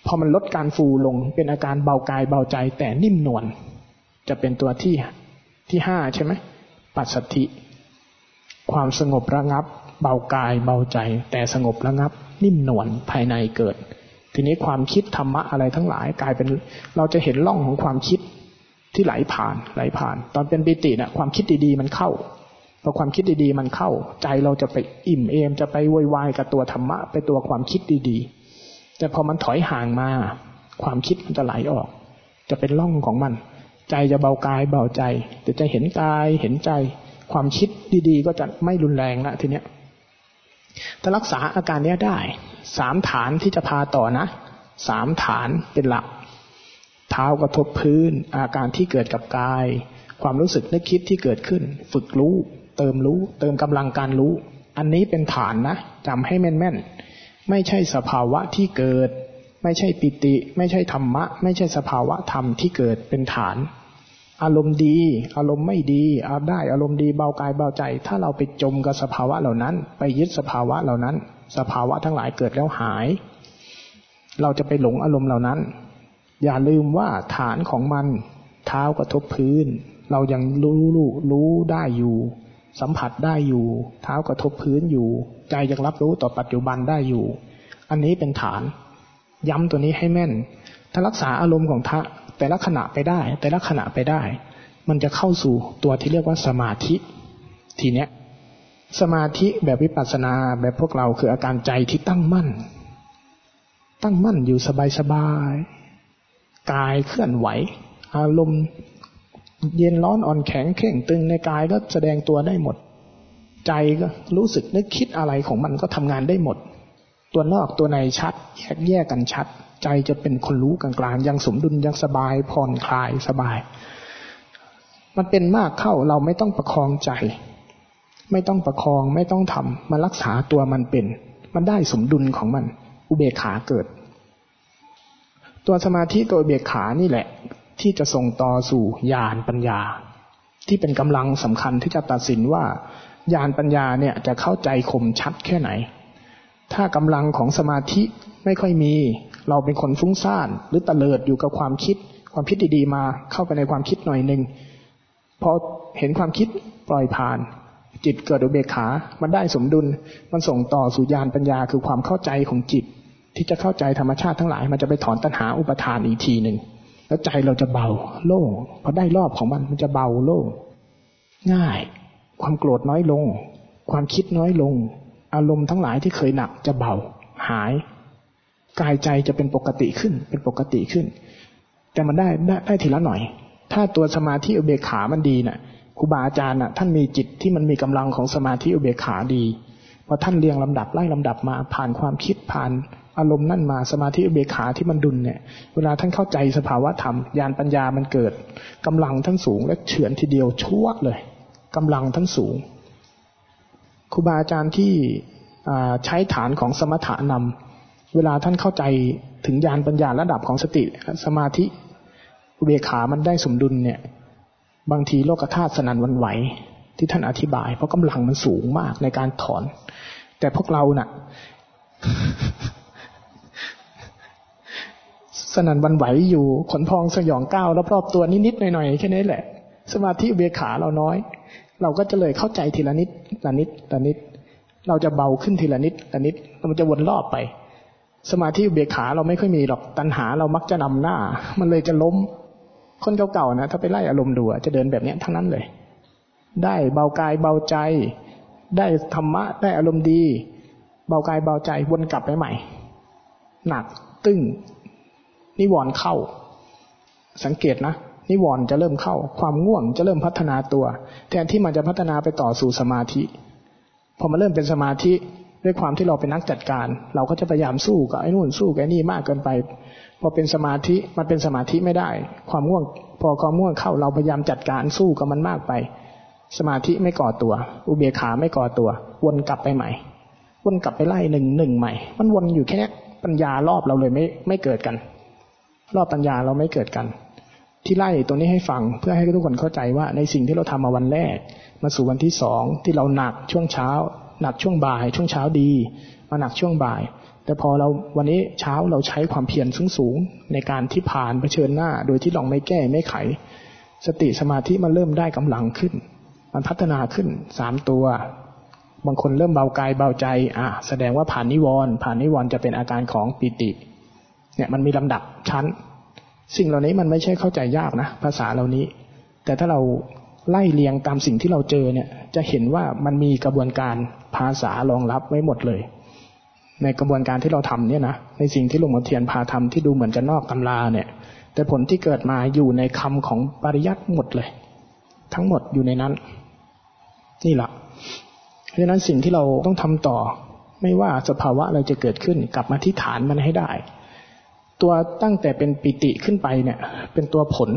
พอมันลดการฟูลงเป็นอาการเบากายเบาใจแต่นิ่มนวลจะเป็นตัวที่ที่ห้าใช่ไหมปัสสธิ ความสงบระงับ เบากายเบาใจ แต่สงบระงับ นิ่มนวลภายในเกิด ทีนี้ความคิดธรรมะอะไรทั้งหลาย กลายเป็นเราจะเห็นล่องของความคิดที่ไหลผ่านไหลผ่าน ตอนเป็นปิติเนะ่ยความคิดดีๆมันเข้าพอความคิดดีๆมันเข้า ใจเราจะไปอิ่มเอมจะไปวอยวายกับตัวธรรมะไปตัวความคิดดีๆ แต่พอมันถอยห่างมา ความคิดมันจะไหลออก จะเป็นล่องของมัน ใจจะเบากายเบาใจแต่จะเห็นกายเห็นใจ ความคิดดีๆ ก็จะไม่รุนแรงละทีเนี้ยถ้ารักษาอาการนี้ได้ สามฐานที่จะพาต่อนะสามฐานเป็นหลัก เท้ากระทบพื้น อาการที่เกิดกับกาย ความรู้สึกนึกคิดที่เกิดขึ้น ฝึกรู้ เติมรู้ เติมกำลังการรู้ อันนี้เป็นฐานนะจำให้แม่นๆ ไม่ใช่สภาวะที่เกิด ไม่ใช่ปิติ ไม่ใช่ธรรมะ ไม่ใช่สภาวะธรรมที่เกิดเป็นฐาน อารมณ์ดี อารมณ์ไม่ดีเอาได้ อารมณ์ดีเบากายเบาใจ ถ้าเราไปจมกับสภาวะเหล่านั้น ไปยึดสภาวะเหล่านั้น สภาวะทั้งหลายเกิดแล้วหาย เราจะไปหลงอารมณ์เหล่านั้น อย่าลืมว่าฐานของมันเท้ากระทบพื้น เรายังรู้รู้รู้ได้อยู่ สัมผัสได้อยู่ เท้ากระทบพื้นอยู่ ใจยังรับรู้ต่อปัจจุบันได้อยู่ อันนี้เป็นฐาน ย้ำตัวนี้ให้แม่น ถ้ารักษาอารมณ์ของทะ แต่ละขณะไปได้ แต่ละขณะไปได้ มันจะเข้าสู่ตัวที่เรียกว่าสมาธิ ทีเนี้ยสมาธิแบบวิปัสสนาแบบพวกเราคืออาการใจที่ตั้งมั่น ตั้งมั่นอยู่สบายๆกายเคลื่อนไหว อารมณ์เย็นร้อนอ่อนแข็งเข่งตึงในกายก็แสดงตัวได้หมด ใจก็รู้สึกนึกคิดอะไรของมันก็ทำงานได้หมด ตัวนอกตัวในชัด แยกแยกกันชัด ใจจะเป็นคนรู้กลางๆยังสมดุลยังสบายผ่อนคลายสบาย มันเป็นมากเข้าเราไม่ต้องประคองใจ ไม่ต้องประคองไม่ต้องทำมารักษาตัวมันเป็น มันได้สมดุลของมัน อุเบกขาเกิด ตัวสมาธิตัวเบียขานี่แหละ ที่จะส่งต่อสู่ญาณปัญญา ที่เป็นกำลังสำคัญที่จะตัดสินว่าญาณปัญญาเนี่ยจะเข้าใจคมชัดแค่ไหน ถ้ากำลังของสมาธิไม่ค่อยมี เราเป็นคนฟุ้งซ่านหรือตะเลิดอยู่กับความคิด ความคิดดีๆมาเข้าไปในความคิดหน่อยหนึ่งพอเห็นความคิดปล่อยผ่าน จิตเกิดอุเบกขา มันได้สมดุล มันส่งต่อสู่ญาณปัญญาคือความเข้าใจของจิต ที่จะเข้าใจธรรมชาติทั้งหลาย มันจะไปถอนตัณหาอุปทานอีกทีหนึ่งแล้วใจเราจะเบาโล่งพอได้รอบของมันมันจะเบาโล่งง่าย ความโกรธน้อยลง ความคิดน้อยลง อารมณ์ทั้งหลายที่เคยหนักจะเบาหาย กายใจจะเป็นปกติขึ้น เป็นปกติขึ้น แต่มันได้ได้ได้ทีละหน่อย ถ้าตัวสมาธิอุเบกขามันดีนะ่ะครูบาอาจารย์น่ะท่านมีจิตที่มันมีกำลังของสมาธิอุเบกขาดีพอท่านเรียงลำดับไล่ลำดับมาผ่านความคิดผ่านอารมณ์นั่นมาสมาธิอุเบกขาที่มันดุลเนี่ย เวลาท่านเข้าใจสภาวะธรรมญาณปัญญามันเกิดกำลังทั้งสูงและเฉือนทีเดียวชั่วเลยกำลังทั้งสูงครูบาอาจารย์ที่ใช้ฐานของสมถะนำ เวลาท่านเข้าใจถึงญาณปัญญาระดับของสติ สมาธิอุเบกขามันได้สมดุลเนี่ย บางทีโลกธาตุสนันวันไหว ที่ท่านอธิบาย เพราะกำลังมันสูงมากในการถอน แต่พวกเรานะ่ะ สนันวันไหวอยู่ขนพองสยองก้าวรอบๆตัวนิดๆหน่อยๆแค่นี้แหละ สมาธิเบกขาเราน้อย เราก็จะเลยเข้าใจทีละนิดละนิดละนิด เราจะเบาขึ้นทีละนิดละนิดมันจะวนรอบไป สมาธิอุเบกขาเราไม่ค่อยมีหรอกตัณหาเรามักจะนำหน้า มันเลยจะล้ม คนเก่าๆนะถ้าไปไล่อารมณ์ดูจะเดินแบบนี้ทั้งนั้นเลย ได้เบากายเบาใจ ได้ธรรมะได้อารมณ์ดี เบากายเบาใจวนกลับไปใหม่ หนักตึ้งนิวรณ์เข้า สังเกตนะนิวรณ์จะเริ่มเข้า ความง่วงจะเริ่มพัฒนาตัว แทนที่มันจะพัฒนาไปต่อสู่สมาธิ พอมาเริ่มเป็นสมาธิ ด้วยความที่เราเป็นนักจัดการ เราก็จะพยายามสู้กับไอ้นู่นสู้กับไอ้นี่มากเกินไป พอเป็นสมาธิมันเป็นสมาธิไม่ได้ ความง่วง พอความง่วงเข้าเราพยายามจัดการสู้กับมันมากไป สมาธิไม่ก่อตัว อุเบกขาไม่ก่อตัว วนกลับไปใหม่ วนกลับไปไล่หนึ่งหนึ่งใหม่ มันวนอยู่แค่นี้ปัญญารอบเราเลยไม่ไม่เกิดกัน รอบปัญญาเราไม่เกิดกันที่ไล่ตัวนี้ให้ฟังเพื่อให้ทุกคนเข้าใจว่าในสิ่งที่เราทำมาวันแรก มาสู่วันที่สองที่เราหนักช่วงเช้า หนักช่วงบ่าย ช่วงเช้าดี มาหนักช่วงบ่าย แต่พอเราวันนี้เช้าเราใช้ความเพียรสูงสูงในการที่ผ่านเผชิญหน้า โดยที่ลองไม่แก้ไม่ไข สติสมาธิมันเริ่มได้กำลังขึ้น มันพัฒนาขึ้นสามตัว บางคนเริ่มเบากายเบาใจอะแสดงว่าผ่านนิวรณ์ผ่านนิวรณ์จะเป็นอาการของปิติ เนี่ยมันมีลำดับชั้น สิ่งเหล่านี้มันไม่ใช่เข้าใจยากนะ ภาษาเหล่านี้ แต่ถ้าเราไล่เรียงตามสิ่งที่เราเจอเนี่ย จะเห็นว่ามันมีกระบวนการภาษารองรับไว้หมดเลย ในกระบวนการที่เราทำเนี่ยนะในสิ่งที่หลวงพ่อเทียนพาทำที่ดูเหมือนจะนอกตำราเนี่ย แต่ผลที่เกิดมาอยู่ในคำของปริยัติหมดเลย ทั้งหมดอยู่ในนั้น นี่แหละเพราะฉะนั้นสิ่งที่เราต้องทำต่อ ไม่ว่าสภาวะอะไรจะเกิดขึ้นกลับมาที่ฐานมันให้ได้ ตัวตั้งแต่เป็นปิติขึ้นไปเนี่ย เป็นตัวผล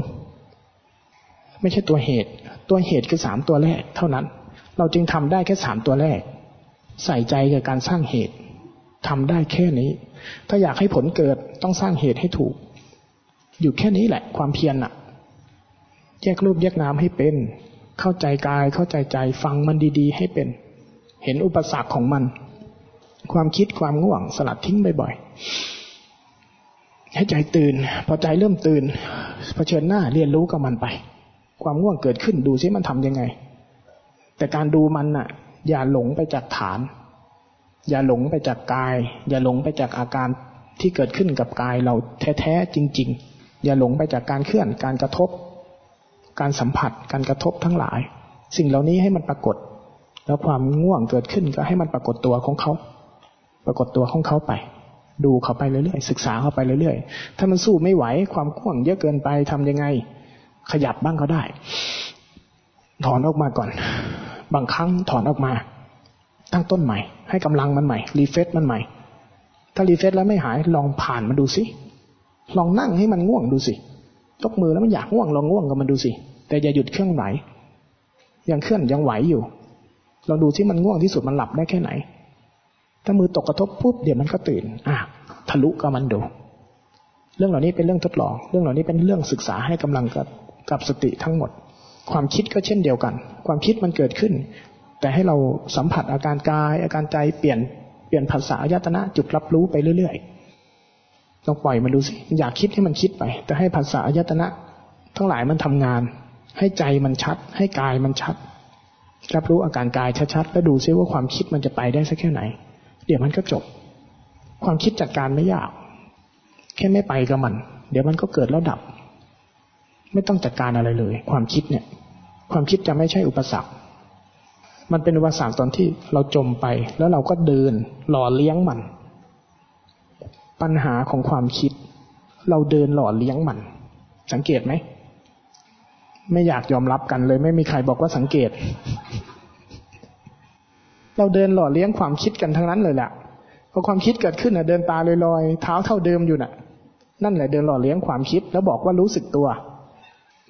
ไม่ใช่ตัวเหตุ ตัวเหตุคือสามตัวแรกเท่านั้น เราจึงทำได้แค่สามตัวแรก ใส่ใจกับการสร้างเหตุทำได้แค่นี้ ถ้าอยากให้ผลเกิดต้องสร้างเหตุให้ถูก อยู่แค่นี้แหละ ความเพียรน่ะ แยกรูปแยกนามให้เป็น เข้าใจกายเข้าใจใจฟังมันดีๆ ให้เป็น เห็นอุปสรรคของมัน ความคิดความง่วงสลัดทิ้งบ่อยๆให้ใจตื่น พอใจเริ่มตื่นเผชิญหน้าเรียนรู้กับมันไป ความง่วงเกิดขึ้นดูซิมันทำยังไง แต่การดูมันน่ะ อย่าหลงไปจากฐาน อย่าหลงไปจากกาย อย่าหลงไปจากอาการที่เกิดขึ้นกับกายเราแท้ๆจริง ๆ อย่าหลงไปจากการเคลื่อนการกระทบ การสัมผัสการกระทบทั้งหลาย สิ่งเหล่านี้ให้มันปรากฏ แล้วความง่วงเกิดขึ้นก็ให้มันปรากฏตัวของเขา ปรากฏตัวของเขาไป ดูเขาไปเรื่อยๆศึกษาเขาไปเรื่อยๆถ้ามันสู้ไม่ไหวความง่วงเยอะเกินไปทำยังไง ขยับบ้างก็ได้ ถอนออกมาก่อน บางครั้งถอนออกมา ตั้งต้นใหม่ ให้กำลังมันใหม่รีเฟซมันใหม่ ถ้ารีเฟซแล้วไม่หายลองผ่านมันดูสิลองนั่งให้มันง่วงดูสิยกมือแล้วมันอยากง่วงลองง่วงกับมันดูสิแต่อย่าหยุดเครื่องไหวยังเคลื่อนยังไหวอยู่ลองดูที่มันง่วงที่สุดมันหลับได้แค่ไหน ถ้ามือตกกระทบปุ๊บเดี๋ยวมันก็ตื่น อะทะลุกับมันดู เรื่องเหล่านี้เป็นเรื่องทดลอง เรื่องเหล่านี้เป็นเรื่องศึกษาให้กำลังกับกับสติทั้งหมด ความคิดก็เช่นเดียวกัน ความคิดมันเกิดขึ้น แต่ให้เราสัมผัสอาการกาย อาการใจเปลี่ยนเปลี่ยนภาษายตนะจุดรับรู้ไปเรื่อยๆต้องปล่อยมันดูสิอยากคิดให้มันคิดไป แต่ให้ภาษายตนะ ทั้งหลายมันทำงาน ให้ใจมันชัด ให้กายมันชัด รับรู้อาการกายชัดๆแล้วดูซิว่าความคิดมันจะไปได้สักแค่ไหน เดี๋ยวมันก็จบ ความคิดจัดการไม่ยาก แค่ไม่ไปกับมัน เดี๋ยวมันก็เกิดแล้วดับ ไม่ต้องจัดการอะไรเลย ความคิดเนี่ย ความคิดจะไม่ใช่อุปสรรค มันเป็นอุปสรรคตอนที่เราจมไป แล้วเราก็เดินหล่อเลี้ยงมัน ปัญหาของความคิด เราเดินหล่อเลี้ยงมัน สังเกตไหม ไม่อยากยอมรับกันเลย ไม่มีใครบอกว่าสังเกต เราเดินหล่อเลี้ยงความคิดกันทั้งนั้นเลยแหละพอความคิดเกิดขึ้นน่ะ เดินตาลอยๆเท้าเท่าเดิมอยู่น่ะ นั่นแหละเดินหล่อเลี้ยงความคิด แล้วบอกว่ารู้สึกตัว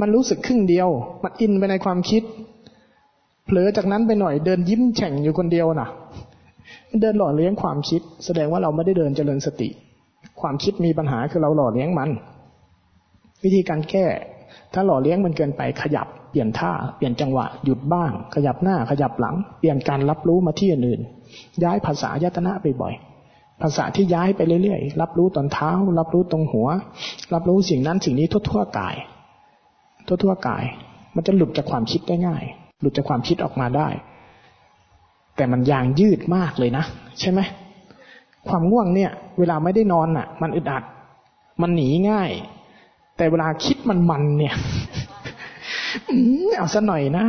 มันรู้สึกครึ่งเดียว มันอินไปในความคิด เผลอจากนั้นไปหน่อยเดินยิ้มแฉ่งอยู่คนเดียวนะ่ะ เดินหล่อเลี้ยงความคิด แสดงว่าเราไม่ได้เดินเจริญสติ ความคิดมีปัญหาคือเราหล่อเลี้ยงมัน วิธีการแก้ ถ้าหล่อเลี้ยงมันเกินไปขยับเปลี่ยนท่าเปลี่ยนจังหวะหยุดบ้าง ขยับหน้าขยับหลัง เปลี่ยนการรับรู้มาที่อื่นย้ายภาษายตนะไปบ่อยภาษาที่ย้ายไปเรื่อยๆ รับรู้ตอนเท้า รับรู้ตรงหัว รับรู้สิ่งนั้นสิ่งนี้ทั่วๆกาย ทั่วๆกาย มันจะหลุดจากความคิดได้ง่าย หลุดจากความคิดออกมาได้ แต่มันยางยืดมากเลยนะ ใช่ไหมความง่วงเนี่ย เวลาไม่ได้นอนอะ มันอึดอัด มันหนีง่าย แต่เวลาคิดมันมันเนี่ยเอาสักหน่อยนะ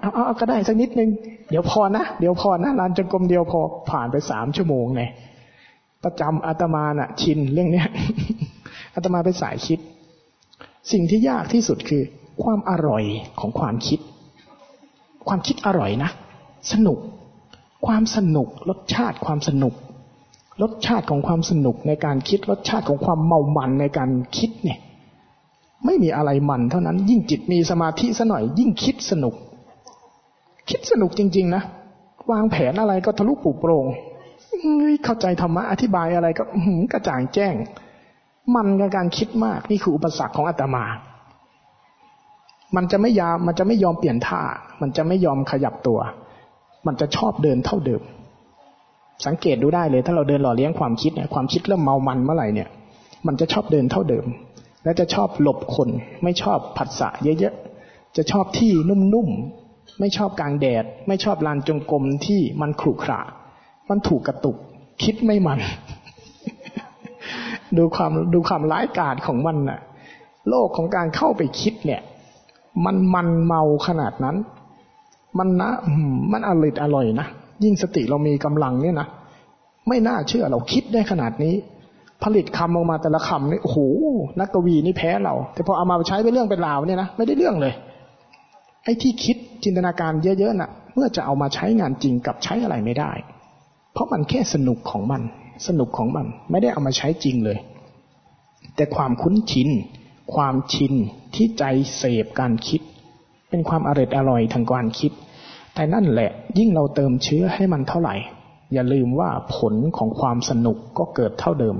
เอาเอาก็ได้สักนิดนึง เดี๋ยวพอนะ เดี๋ยวพอนะลานจงกรมเดียวพอ ผ่านไปสามชั่วโมงเนี่ยประจำอาตมาน่ะ ชินเรื่องเนี้ยอาตมาไปสายคิด สิ่งที่ยากที่สุดคือ ความอร่อยของความคิด ความคิดอร่อยนะ สนุก ความสนุก รสชาติความสนุก รสชาติของความสนุกในการคิด รสชาติของความเมามันในการคิดเนี่ย ไม่มีอะไรมันเท่านั้น ยิ่งจิตมีสมาธิซะหน่อย ยิ่งคิดสนุก คิดสนุกจริง ๆ นะ วางแผนอะไรก็ทะลุปุโปรงเข้าใจธรรมะอธิบายอะไรก็กระจ่างแจ้ง มันกับการคิดมากนี่คืออุปสรรคของอาตมา มันจะไม่ยามมันจะไม่ยอมเปลี่ยนท่า มันจะไม่ยอมขยับตัว มันจะชอบเดินเท่าเดิม สังเกตดูได้เลย ถ้าเราเดินหล่อเลี้ยงความคิดเนี่ยความคิดเริ่มเมามันเมื่อไหร่เนี่ย มันจะชอบเดินเท่าเดิม และจะชอบหลบคน ไม่ชอบผัสสะเยอะๆจะชอบที่นุ่มๆไม่ชอบกลางแดด ไม่ชอบลานจงกรมที่มันขรุขระ มันถูกกระตุก คิดไม่มัน ดูความดูความร้ายกาจของมันน่ะ โลกของการเข้าไปคิดเนี่ย มันมันเมาขนาดนั้น มันนะมันอร่อยอร่อยนะยิ่งสติเรามีกำลังเนี่ยนะไม่น่าเชื่อเราคิดได้ขนาดนี้ ผลิตคำออกมาแต่ละคำนี่โอ้โหนักกวีนี่แพ้เรา แต่พอเอามาใช้เป็นเรื่องเป็นราวเนี่ยนะไม่ได้เรื่องเลย ไอ้ที่คิดจินตนาการเยอะๆนะ่ะ เมื่อจะเอามาใช้งานจริงกับใช้อะไรไม่ได้ เพราะมันแค่สนุกของมัน สนุกของมัน ไม่ได้เอามาใช้จริงเลย แต่ความคุ้นชิน ความชินที่ใจเสพการคิด เป็นความอร่อยอร่อยทางการคิด แต่นั่นแหละ ยิ่งเราเติมเชื้อให้มันเท่าไหร่ อย่าลืมว่าผลของความสนุกก็เกิดเท่าเดิม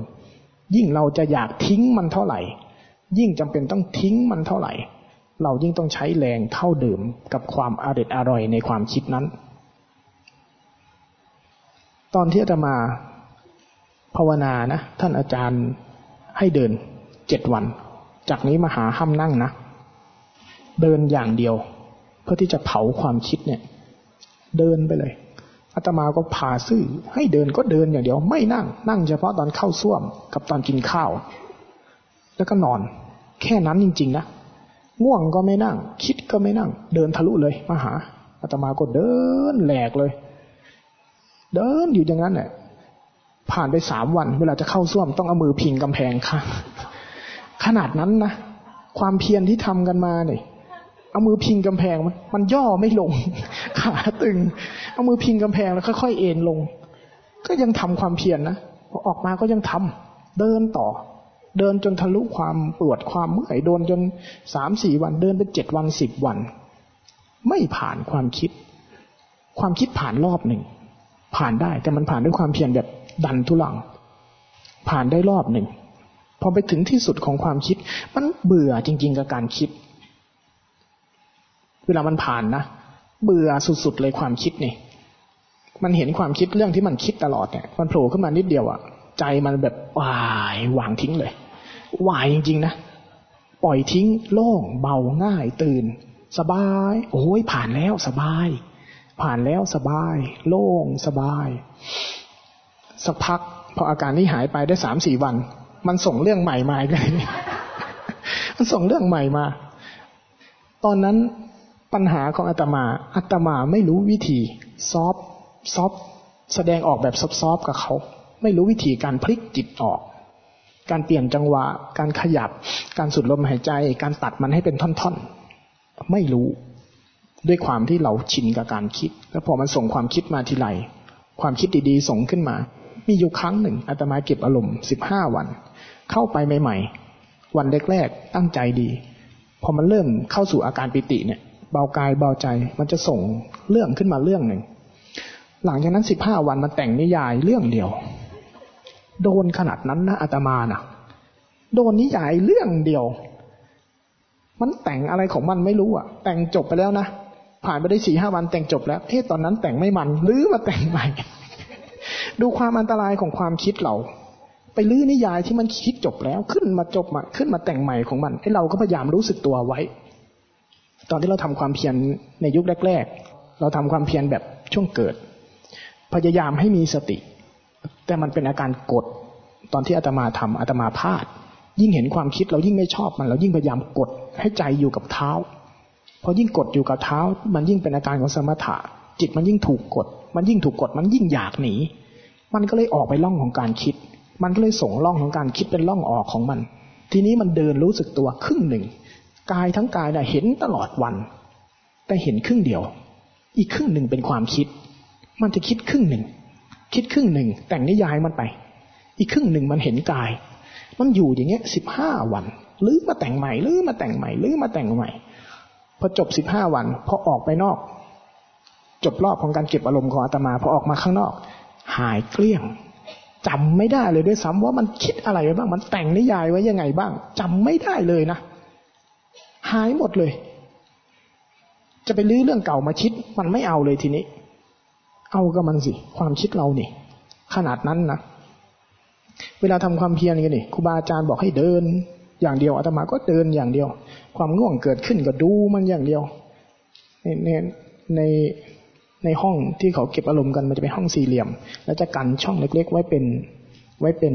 ยิ่งเราจะอยากทิ้งมันเท่าไหร่ ยิ่งจำเป็นต้องทิ้งมันเท่าไหร่ เรายิ่งต้องใช้แรงเท่าเดิมกับความอร่อยอร่อยในความคิดนั้นตอนที่อาตมา ภาวนานะท่านอาจารย์ให้เดินเจ็ดวัน จากนี้มาหาห้ามนั่งนะ เดินอย่างเดียว เพื่อที่จะเผาความคิดเนี่ย เดินไปเลยอาตมาก็พาซื่อ ให้เดินก็เดินอย่างเดียว ไม่นั่ง นั่งเฉพาะตอนเข้าส้วมกับตอนกินข้าว แล้วก็นอน แค่นั้นจริง ๆ นะง่วงก็ไม่นั่ง คิดก็ไม่นั่ง เดินทะลุเลยมาหาอาตมาก็เดินแหลกเลย เดินอยู่อย่างนั้นแหละ ผ่านไปสามวัน เวลาจะเข้าส้วมต้องเอามือพิงกำแพงค่ะ ขนาดนั้นนะความเพียรที่ทำกันมาเนี่ยเอามือพิงกำแพงมันมันย่อไม่ลง ขาตึง เอามือพิงกำแพงแล้วค่อยๆเอ็นลง ก็ยังทำความเพียรนนะพอออกมาก็ยังทำเดินต่อ เดินจนทะลุความปวดความเมื่อยโดนจนสามสี่วัน เดินไปเจ็ดวันสิบวัน ไม่ผ่านความคิด ความคิดผ่านรอบหนึ่ง ผ่านได้ แต่มันผ่านด้วยความเพียรแบบดันทุลัง ผ่านได้รอบหนึ่งพอไปถึงที่สุดของความคิด มันเบื่อจริง ๆ กับการคิด เวลามันผ่านนะเบื่อสุดๆเลยความคิดนี่มันเห็นความคิดเรื่องที่มันคิดตลอดเนี่ยมันโผล่ขึ้นมานิดเดียวอะ่ะใจมันแบบวายวางทิ้งเลยวายจริงๆนะปล่อยทิ้งโล่ง เบาง่ายตื่น สบาย โอ้ยผ่านแล้วสบาย ผ่านแล้วสบาย โล่งสบาย สักพักพออาการนี้หายไปได้สามสี่วัน มันส่งเรื่องใหม่มาเลย มันส่งเรื่องใหม่มา ตอนนั้นปัญหาของอาตมาอาตมาไม่รู้วิธี ซอฟซอฟแสดงออกแบบซอฟกับเขา ไม่รู้วิธีการพลิกจิตออก การเปลี่ยนจังหวะ การขยับ การสูดลมหายใจ การตัดมันให้เป็นท่อนๆ ไม่รู้ ด้วยความที่เราชินกับการคิด แล้วพอมันส่งความคิดมาทีไรความคิดดีๆส่งขึ้นมา มีอยู่ครั้งหนึ่งอาตมาเก็บอารมณ์สิบห้าวัน เข้าไปใหม่ ๆ วันแรกๆตั้งใจดี พอมันเริ่มเข้าสู่อาการปิติเนี่ย เบากายเบาใจมันจะส่งเรื่องขึ้นมาเรื่องหนึ่งหลังจากนั้นสิบห้าวันมันแต่งนิยายเรื่องเดียว โดนขนาดนั้นนะอาตมานะโดนนิยายเรื่องเดียว มันแต่งอะไรของมันไม่รู้อะแต่งจบไปแล้วนะ ผ่านไปได้สี่ห้าวันแต่งจบแล้วเฮ้ตอนนั้นแต่งไม่มันลื้อมาแต่งใหม่ ดูความอันตรายของความคิดเรา ไปลื้อนิยายที่มันคิดจบแล้วขึ้นมาจบมาขึ้นมาแต่งใหม่ของมันไอ้เราก็พยายามรู้สึกตัวไว้ ตอนที่เราทำความเพียรในยุคแรก ๆ เราทำความเพียรแบบช่วงเกิด พยายามให้มีสติ แต่มันเป็นอาการกดตอนที่อาตมาทำอาตมาพลาด ยิ่งเห็นความคิดเรายิ่งไม่ชอบมัน เรายิ่งพยายามกดให้ใจอยู่กับเท้า พอยิ่งกดอยู่กับเท้า มันยิ่งเป็นอาการของสมถะ จิตมันยิ่งถูกกด มันยิ่งถูกกด มันยิ่งอยากหนี มันก็เลยออกไปล่องของการคิด มันก็เลยส่งล่องของการคิดเป็นล่องออกของมัน ทีนี้มันเดินรู้สึกตัวครึ่งหนึ่ง กายทั้งกายน่ะเห็นตลอดวัน แต่เห็นครึ่งเดียว อีกครึ่งหนึ่งเป็นความคิด มันจะคิดครึ่งหนึ่ง คิดครึ่งหนึ่ง แต่งนิยายมันไป อีกครึ่งหนึ่งมันเห็นกาย มันอยู่อย่างเงี้ยสิบห้าวันหรือมาแต่งใหม่หรือมาแต่งใหม่หรือมาแต่งใหม่ พอจบสิบห้าวันพอออกไปนอก จบรอบของการเก็บอารมณ์ของอาตมาพอออกมาข้างนอก หายเกลี้ยงจำไม่ได้เลยด้วยซ้ำว่ามันคิดอะไรไว้บ้าง มันแต่งนิยายไว้ยังไงบ้างจำไม่ได้เลยนะหายหมดเลย จะไปลื้อเรื่องเก่ามาคิด มันไม่เอาเลยทีนี้ เอากับมันสิ ความคิดเรานี่ ขนาดนั้นนะเวลาทำความเพียรกันนี่ครูบาอาจารย์บอกให้เดิน อย่างเดียวอาตมาก็เดินอย่างเดียว ความง่วงเกิดขึ้นก็ดูมันอย่างเดียวในในในในห้องที่เขาเก็บอารมณ์กันมันจะเป็นห้องสี่เหลี่ยม แล้วจะกันช่องเล็ก ๆ ไว้เป็นไว้เป็น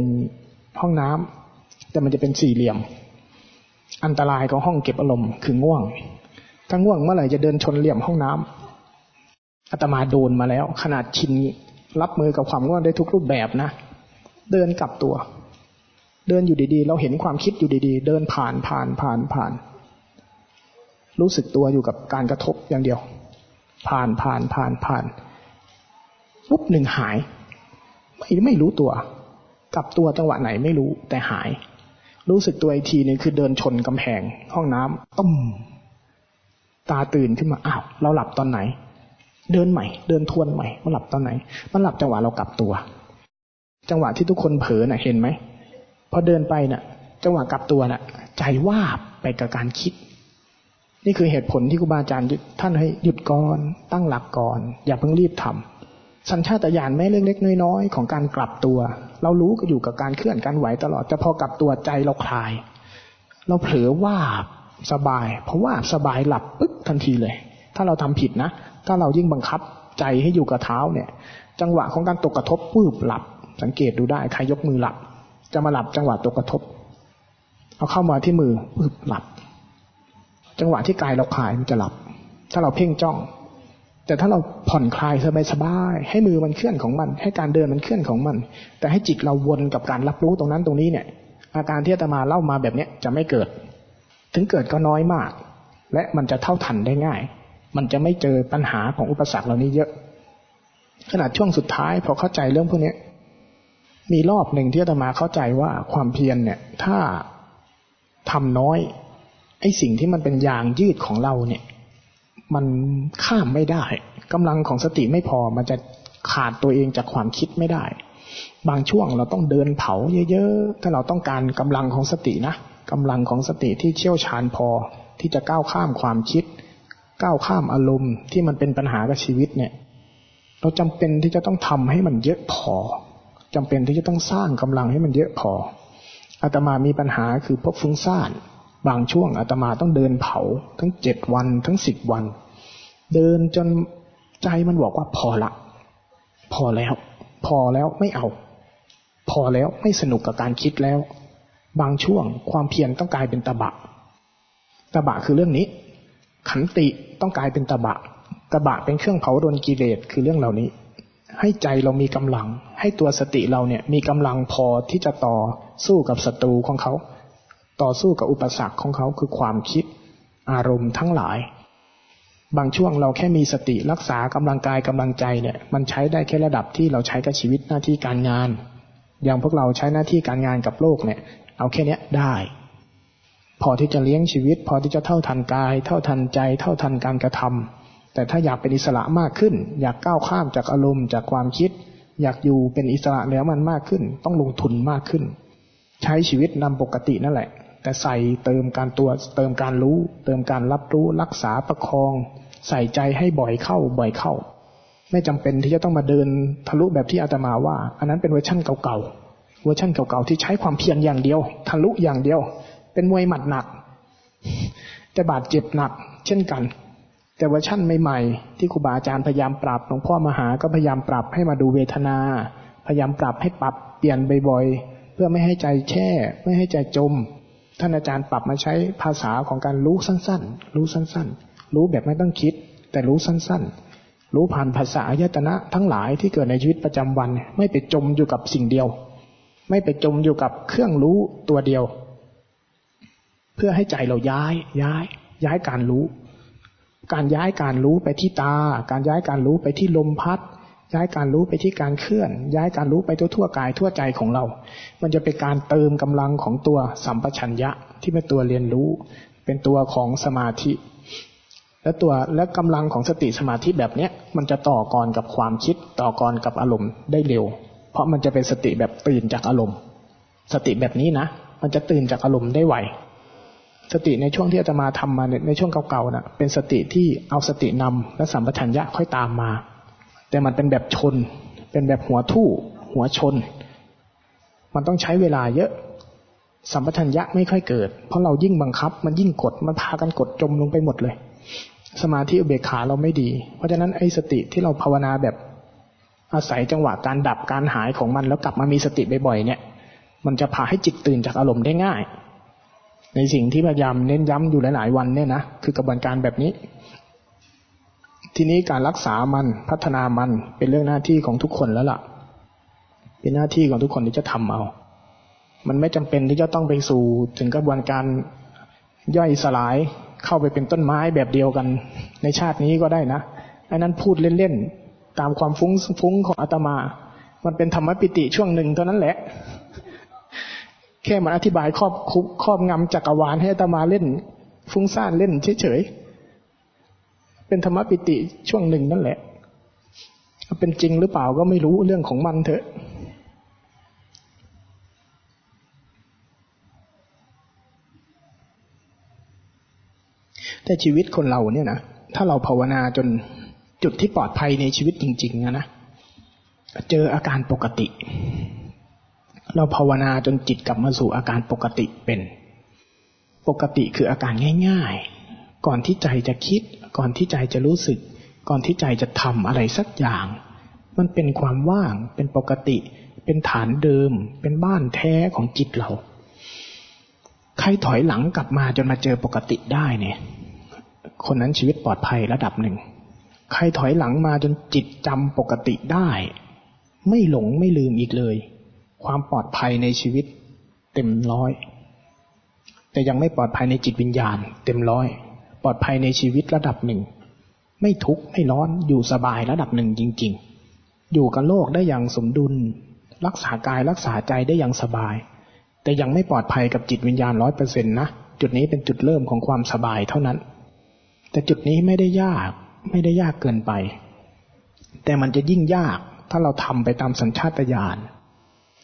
ห้องน้ำแต่มันจะเป็นสี่เหลี่ยม อันตรายของห้องเก็บอารมณ์คือง่วง ถ้าง่วงเมื่อไหร่จะเดินชนเหลี่ยมห้องน้ำอาตมาโดนมาแล้ว ขนาดชินรับมือกับความง่วงได้ทุกรูปแบบนะ เดินกลับตัว เดินอยู่ดีๆ เราเห็นความคิดอยู่ดีๆ เดินผ่านผ่านผ่านผ่าน รู้สึกตัวอยู่กับการกระทบอย่างเดียว ผ่านผ่านผ่านผ่านปุ๊บหนึ่งหาย ไม่ไม่รู้ตัว กลับตัวจังหวะไหนไม่รู้แต่หาย รู้สึกตัวอีกทีนึงคือเดินชนกำแพง ห้องน้ำต้มตาตื่นขึ้นมาอ้าวเราหลับตอนไหน เดินใหม่ เดินทวนใหม่มันหลับตอนไหน มันหลับจังหวะเรากลับตัว จังหวะที่ทุกคนเผลอนะ่ะเห็นไหมพอเดินไปนะ่ะ จังหวะกลับตัวนะ่ะ ใจว่าไปกับการคิด นี่คือเหตุผลที่ครูบาอาจารย์ท่านให้หยุดก่อน ตั้งหลักก่อน อย่าเพิ่งรีบทำสัญชาตญาณแม้เรื่องเล็กน้อยๆของการกลับตัว เรารู้ก็อยู่กับการเคลื่อนการไหวตลอดแต่พอกลับตัวใจเราคลาย เราเผลอว่าสบาย เพราะว่าสบายหลับปึ๊บทันทีเลย ถ้าเราทำผิดนะ ถ้าเรายิ่งบังคับใจให้อยู่กับเท้าเนี่ย จังหวะของการตกกระทบปืบหลับ สังเกตดูได้ใครยกมือหลับ จะมาหลับจังหวะตกกระทบ เอาเข้ามาที่มือปืบหลับ จังหวะที่กายเราคลายมันจะหลับ ถ้าเราเพ่งจ้อง แต่ถ้าเราผ่อนคลายสบายๆให้มือมันเคลื่อนของมัน ให้การเดินมันเคลื่อนของมัน แต่ให้จิตเราวนกับการรับรู้ตรงนั้นตรงนี้เนี่ย อาการที่อาตมาเล่ามาแบบเนี้ยจะไม่เกิด ถึงเกิดก็น้อยมาก และมันจะเท่าทันได้ง่าย มันจะไม่เจอปัญหาของอุปสรรคเหล่านี้เยอะขนาดช่วงสุดท้ายพอเข้าใจเรื่องพวกนี้มีรอบหนึ่งที่อาตมาเข้าใจว่าความเพียรเนี่ย ถ้าทำน้อย ไอ้สิ่งที่มันเป็นยางยืดของเราเนี่ย มันข้ามไม่ได้กำลังของสติไม่พอมันจะขาดตัวเองจากความคิดไม่ได้ บางช่วงเราต้องเดินเผาเยอะๆ ถ้าเราต้องการกำลังของสตินะกำลังของสติที่เชี่ยวชาญพอที่จะก้าวข้ามความคิด ก้าวข้ามอารมณ์ที่มันเป็นปัญหากับชีวิตเนี่ย เราจำเป็นที่จะต้องทำให้มันเยอะพอจำเป็นที่จะต้องสร้างกำลังให้มันเยอะพออาตมามีปัญหาคือพวกฟุ้งซ่าน บางช่วงอาตมาต้องเดินเผา ทั้งเจ็ดวัน ทั้งสิบวัน เดินจนใจมันบอกว่าพอละ พอแล้ว พอแล้วไม่เอา พอแล้วไม่สนุกกับการคิดแล้ว บางช่วงความเพียรต้องกลายเป็นตะบะตะบะคือเรื่องนี้ ขันติต้องกลายเป็นตะบะตะบะเป็นเครื่องเผาดนกิเลสคือเรื่องเหล่านี้ ให้ใจเรามีกำลัง ให้ตัวสติเราเนี่ยมีกำลังพอที่จะต่อสู้กับศัตรูของเขา ต่อสู้กับอุปสรรคของเขาคือความคิด อารมณ์ทั้งหลาย บางช่วงเราแค่มีสติรักษากำลังกายกำลังใจเนี่ย มันใช้ได้แค่ระดับที่เราใช้กับชีวิตหน้าที่การงาน อย่างพวกเราใช้หน้าที่การงานกับโลกเนี่ย เอาแค่นี้ได้ พอที่จะเลี้ยงชีวิต พอที่จะเท่าทันกาย เท่าทันใจ เท่าทันการกระทำแต่ถ้าอยากเป็นอิสระมากขึ้น อยากก้าวข้ามจากอารมณ์จากความคิด อยากอยู่เป็นอิสระแล้วมันมากขึ้น ต้องลงทุนมากขึ้น ใช้ชีวิตนำปกตินั่นแหละ แต่ใส่เติมการตัวเติมการรู้ เติมการรับรู้รักษาประคอง ใส่ใจให้บ่อยเข้าบ่อยเข้า ไม่จำเป็นที่จะต้องมาเดินทะลุแบบที่อาตมาว่า อันนั้นเป็นเวอร์ชั่นเก่าๆเวอร์ชั่นเก่าๆที่ใช้ความเพียรอย่างเดียว ทะลุอย่างเดียว เป็นมวยหมัดหนัก แต่บาดเจ็บหนัก เช่นกัน แต่เวอร์ชั่นใหม่ๆที่ครูบาอาจารย์พยายามปรับหลวงพ่อมหาก็พยายามปรับให้มาดูเวทนา พยายามปรับให้ปรับเปลี่ยนบ่อยๆเพื่อไม่ให้ใจแช่ ไม่ให้ใจจม ท่านอาจารย์ปรับมาใช้ภาษาของการรู้สั้น ๆ รู้สั้น ๆ รู้แบบไม่ต้องคิด แต่รู้สั้น ๆ รู้ผ่านภาษาอายตนะทั้งหลายที่เกิดในชีวิตประจำวัน ไม่ไปจมอยู่กับสิ่งเดียว ไม่ไปจมอยู่กับเครื่องรู้ตัวเดียว เพื่อให้ใจเราย้าย ย้าย ย้ายการรู้ การย้ายการรู้ไปที่ตา การย้ายการรู้ไปที่ลมพัด ย้ายการรู้ไปที่การเคลื่อน ย้ายการรู้ไปทั่วทั่วกายทั่วใจของเรา มันจะเป็นการเติมกำลังของตัวสัมปชัญญะที่เป็นตัวเรียนรู้ เป็นตัวของสมาธิ และตัวและกำลังของสติสมาธิแบบเนี้ยมันจะต่อกรกับความคิดต่อกรกับอารมณ์ได้เร็ว เพราะมันจะเป็นสติแบบตื่นจากอารมณ์ สติแบบนี้นะ มันจะตื่นจากอารมณ์ได้ไวสติในช่วงที่อาตมาทำมาในช่วงเก่าๆนะ่ะเป็นสติที่เอาสตินำและสัมปชัญญะค่อยตามมา แต่มันเป็นแบบชน เป็นแบบหัวทู่ หัวชน มันต้องใช้เวลาเยอะ สัมปชัญญะไม่ค่อยเกิด เพราะเรายิ่งบังคับ มันยิ่งกด มันพากันกดจมลงไปหมดเลย สมาธิอุเบกขาเราไม่ดี เพราะฉะนั้นไอ้สติที่เราภาวนาแบบอาศัยจังหวะการดับการหายของมันแล้วกลับมามีสติบ่อยๆเนี่ย มันจะพาให้จิตตื่นจากอารมณ์ได้ง่าย ในสิ่งที่พยายามเน้นย้ำอยู่หลายๆวันเนี่ยนะคือกระบวนการแบบนี้ ทีนี้การรักษามันพัฒนามันเป็นเรื่องหน้าที่ของทุกคนแล้วล่ะ เป็นหน้าที่ของทุกคนที่จะทำเอา มันไม่จำเป็นที่จะต้องไปสู่ถึงกระบวนการย่อยสลายเข้าไปเป็นต้นไม้แบบเดียวกันในชาตินี้ก็ได้นะอันนั้นพูดเล่นๆตามความฟุ้งฟุ้งของอาตมา มันเป็นธรรมปิติช่วงหนึ่งเท่านั้นแหละ แค่มันอธิบายครอบครอบงำจักรวาลให้อาตมาเล่น ฟุ้งซ่านเล่นเฉยๆ เป็นธรรมปิติช่วงหนึ่งนั่นแหละเป็นจริงหรือเปล่าก็ไม่รู้เรื่องของมันเถอะแต่ชีวิตคนเราเนี่ยนะถ้าเราภาวนาจนจุดที่ปลอดภัยในชีวิตจริง ๆนะนะเจออาการปกติ เราภาวนาจนจิตกลับมาสู่อาการปกติเป็น ปกติคืออาการง่าย ๆ ก่อนที่ใจจะคิด ก่อนที่ใจจะรู้สึก ก่อนที่ใจจะทำอะไรสักอย่าง มันเป็นความว่าง เป็นปกติ เป็นฐานเดิม เป็นบ้านแท้ของจิตเรา ใครถอยหลังกลับมาจนมาเจอปกติได้เนี่ย คนนั้นชีวิตปลอดภัยระดับหนึ่ง ใครถอยหลังมาจนจิตจำปกติได้ ไม่หลงไม่ลืมอีกเลย ความปลอดภัยในชีวิตเต็มร้อย แต่ยังไม่ปลอดภัยในจิตวิญญาณ เต็มร้อย ปลอดภัยในชีวิตระดับหนึ่ง ไม่ทุกข์ไม่ร้อนอยู่สบายระดับหนึ่งจริง ๆ อยู่กับโลกได้อย่างสมดุล รักษากายรักษาใจได้อย่างสบาย แต่ยังไม่ปลอดภัยกับจิตวิญญาณร้อยเปอร์เซ็นต์นะจุดนี้เป็นจุดเริ่มของความสบายเท่านั้น แต่จุดนี้ไม่ได้ยากไม่ได้ยากเกินไป แต่มันจะยิ่งยากถ้าเราทำไปตามสัญชาตญาณ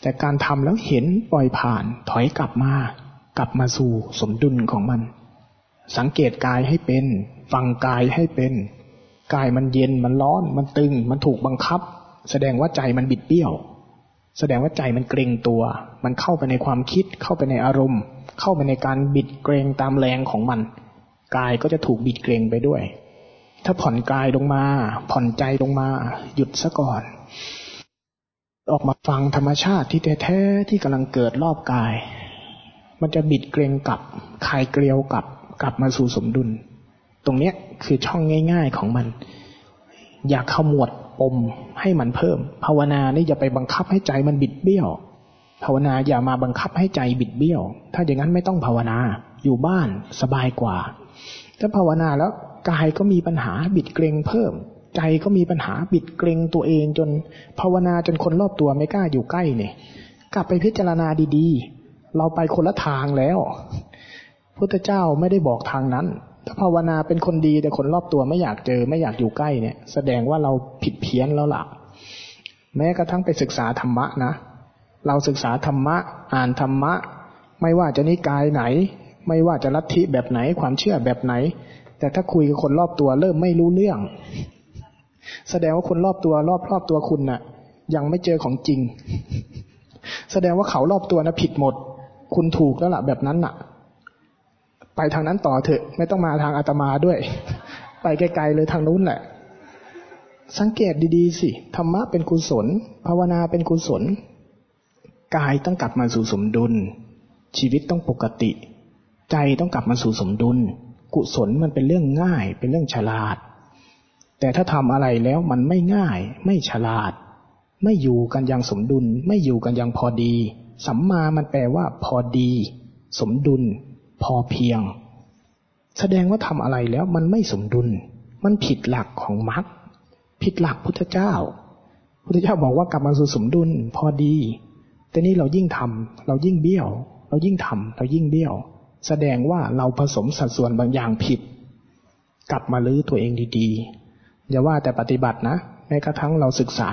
แต่การทำแล้วเห็นปล่อยผ่านถอยกลับมา กลับมาสู่สมดุลของมัน สังเกตกายให้เป็น ฟังกายให้เป็น กายมันเย็นมันร้อน มันตึง มันถูกบังคับ แสดงว่าใจมันบิดเบี้ยว แสดงว่าใจมันเกรงตัว มันเข้าไปในความคิด เข้าไปในอารมณ์ เข้าไปในการบิดเกรงตามแรงของมัน กายก็จะถูกบิดเกรงไปด้วย ถ้าผ่อนกายลงมา ผ่อนใจลงมา หยุดซะก่อน ออกมาฟังธรรมชาติที่แท้ๆที่กำลังเกิดรอบกาย มันจะบิดเกรงกลับคลายเกลียวกลับ กลับมาสู่สมดุล ตรงเนี้ยคือช่องง่าย ๆของมัน อยากขมวดปมให้มันเพิ่ม ภาวนานี่อย่าไปบังคับให้ใจมันบิดเบี้ยว ภาวนาอย่ามาบังคับให้ใจบิดเบี้ยว ถ้าอย่างนั้นไม่ต้องภาวนาอยู่บ้านสบายกว่า ถ้าภาวนาแล้วกายก็มีปัญหาบิดเกรงเพิ่ม ใจก็มีปัญหาบิดเกรงตัวเองจนภาวนาจนคนรอบตัวไม่กล้าอยู่ใกล้เนี่ยกลับไปพิจารณาดีๆ เราไปคนละทางแล้ว พุทธเจ้าไม่ได้บอกทางนั้น ถ้าภาวนาเป็นคนดีแต่คนรอบตัวไม่อยากเจอไม่อยากอยู่ใกล้เนี่ย แสดงว่าเราผิดเพี้ยนแล้วล่ะ แม้กระทั่งไปศึกษาธรรมะนะ เราศึกษาธรรมะ อ่านธรรมะ ไม่ว่าจะนิกายไหน ไม่ว่าจะลัทธิแบบไหนความเชื่อแบบไหน แต่ถ้าคุยกับคนรอบตัวเริ่มไม่รู้เรื่อง แสดงว่าคนรอบตัวรอบรอบตัวคุณนะ่ะ ยังไม่เจอของจริง แสดงว่าเขารอบตัวนะผิดหมด คุณถูกแล้วล่ะแบบนั้นน่ะ ไปทางนั้นต่อเถอะ ไม่ต้องมาทางอาตมาด้วย ไปไกลๆเลยทางนู้นแหละ สังเกตดีๆสิธรรมะเป็นกุศล ภาวนาเป็นกุศล กายต้องกลับมาสู่สมดุล ชีวิตต้องปกติ ใจต้องกลับมาสู่สมดุล กุศลมันเป็นเรื่องง่าย เป็นเรื่องฉลาด แต่ถ้าทำอะไรแล้วมันไม่ง่าย ไม่ฉลาด ไม่อยู่กันอย่างสมดุล ไม่อยู่กันอย่างพอดีสัมมามันแปลว่าพอดี สมดุล พอเพียง แสดงว่าทำอะไรแล้วมันไม่สมดุล มันผิดหลักของมรรคผิดหลักพุทธเจ้า พุทธเจ้าบอกว่ากลับมาสู่สมดุลพอดี แต่นี่เรายิ่งทำเรายิ่งเบี้ยว เรายิ่งทำเรายิ่งเบี้ยว แสดงว่าเราผสมสัดส่วนบางอย่างผิด กลับมาลื้อตัวเองดีๆ อย่าว่าแต่ปฏิบัตินะแม้กระทั่งเราศึกษา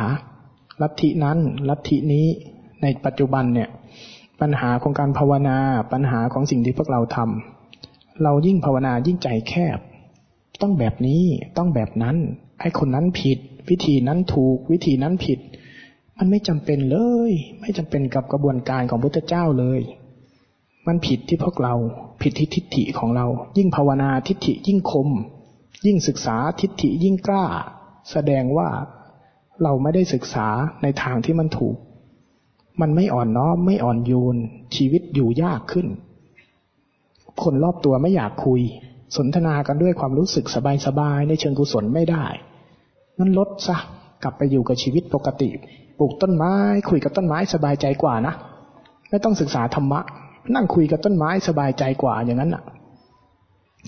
ลัทธินั้นลัทธินี้ในปัจจุบันเนี่ย ปัญหาของการภาวนาปัญหาของสิ่งที่พวกเราทำเรายิ่งภาวนายิ่งใจแคบ ต้องแบบนี้ต้องแบบนั้นไอ้คนนั้นผิด วิธีนั้นถูกวิธีนั้นผิด มันไม่จำเป็นเลย ไม่จำเป็นกับกระบวนการของพุทธเจ้าเลย มันผิดที่พวกเราผิดที่ทิฏฐิของเรา ยิ่งภาวนาทิฏฐิยิ่งคม ยิ่งศึกษาทิฏฐิยิ่งกล้า แสดงว่าเราไม่ได้ศึกษาในทางที่มันถูก มันไม่อ่อนน้อมไม่อ่อนโยน ชีวิตอยู่ยากขึ้น คนรอบตัวไม่อยากคุย สนทนากันด้วยความรู้สึกสบายๆในเชิงกุศลไม่ได้นั่นลดซะกลับไปอยู่กับชีวิตปกติ ปลูกต้นไม้ คุยกับต้นไม้สบายใจกว่านะไม่ต้องศึกษาธรรมะ นั่งคุยกับต้นไม้สบายใจกว่าอย่างนั้นอะ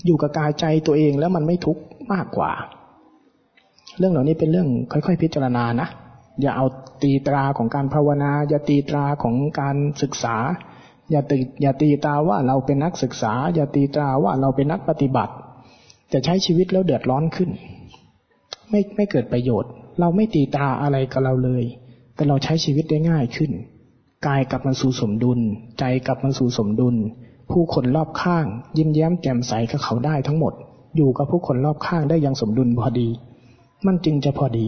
อยู่กับกายใจตัวเองแล้วมันไม่ทุกข์มากกว่า เรื่องเหล่านี้เป็นเรื่องค่อย ๆ พิจารณานะ อย่าเอาตีตราของการภาวนา อย่าตีตราของการศึกษา อย่าตีอย่าตีตราว่าเราเป็นนักศึกษา อย่าตีตราว่าเราเป็นนักปฏิบัติ จะใช้ชีวิตแล้วเดือดร้อนขึ้น ไม่ไม่เกิดประโยชน์ เราไม่ตีตราอะไรกับเราเลย แต่เราใช้ชีวิตได้ง่ายขึ้นกายกลับมาสู่สมดุล ใจกลับมาสู่สมดุล ผู้คนรอบข้าง ยิ้มแย้มแจ่มใสกับเขาได้ทั้งหมด อยู่กับผู้คนรอบข้างได้อย่างสมดุลพอดี มันจึงจะพอดี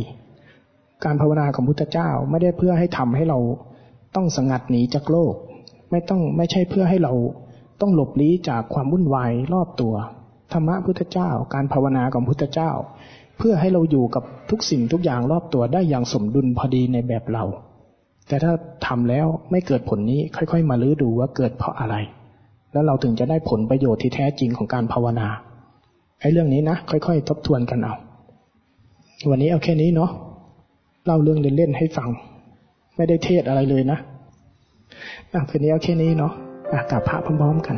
การภาวนาของพุทธเจ้าไม่ได้เพื่อให้ทำให้เราต้องสงัดหนีจากโลก ไม่ต้องไม่ใช่เพื่อให้เราต้องหลบลี้จากความวุ่นวายรอบตัว ธรรมะพุทธเจ้า การภาวนาของพุทธเจ้า เพื่อให้เราอยู่กับทุกสิ่งทุกอย่างรอบตัวได้อย่างสมดุลพอดีในแบบเรา แต่ถ้าทำแล้วไม่เกิดผลนี้ค่อย ๆ มาลื้อดูว่าเกิดเพราะอะไร แล้วเราถึงจะได้ผลประโยชน์ที่แท้จริงของการภาวนาไอ้เรื่องนี้นะค่อย ๆ ทบทวนกันเอาวันนี้เอาแค่นี้เนาะ เล่าเรื่องเล่นๆให้ฟัง ไม่ได้เทศอะไรเลยนะอะคืนนี้เอาแค่นี้เนาะอะกลับพระพร้อมๆกัน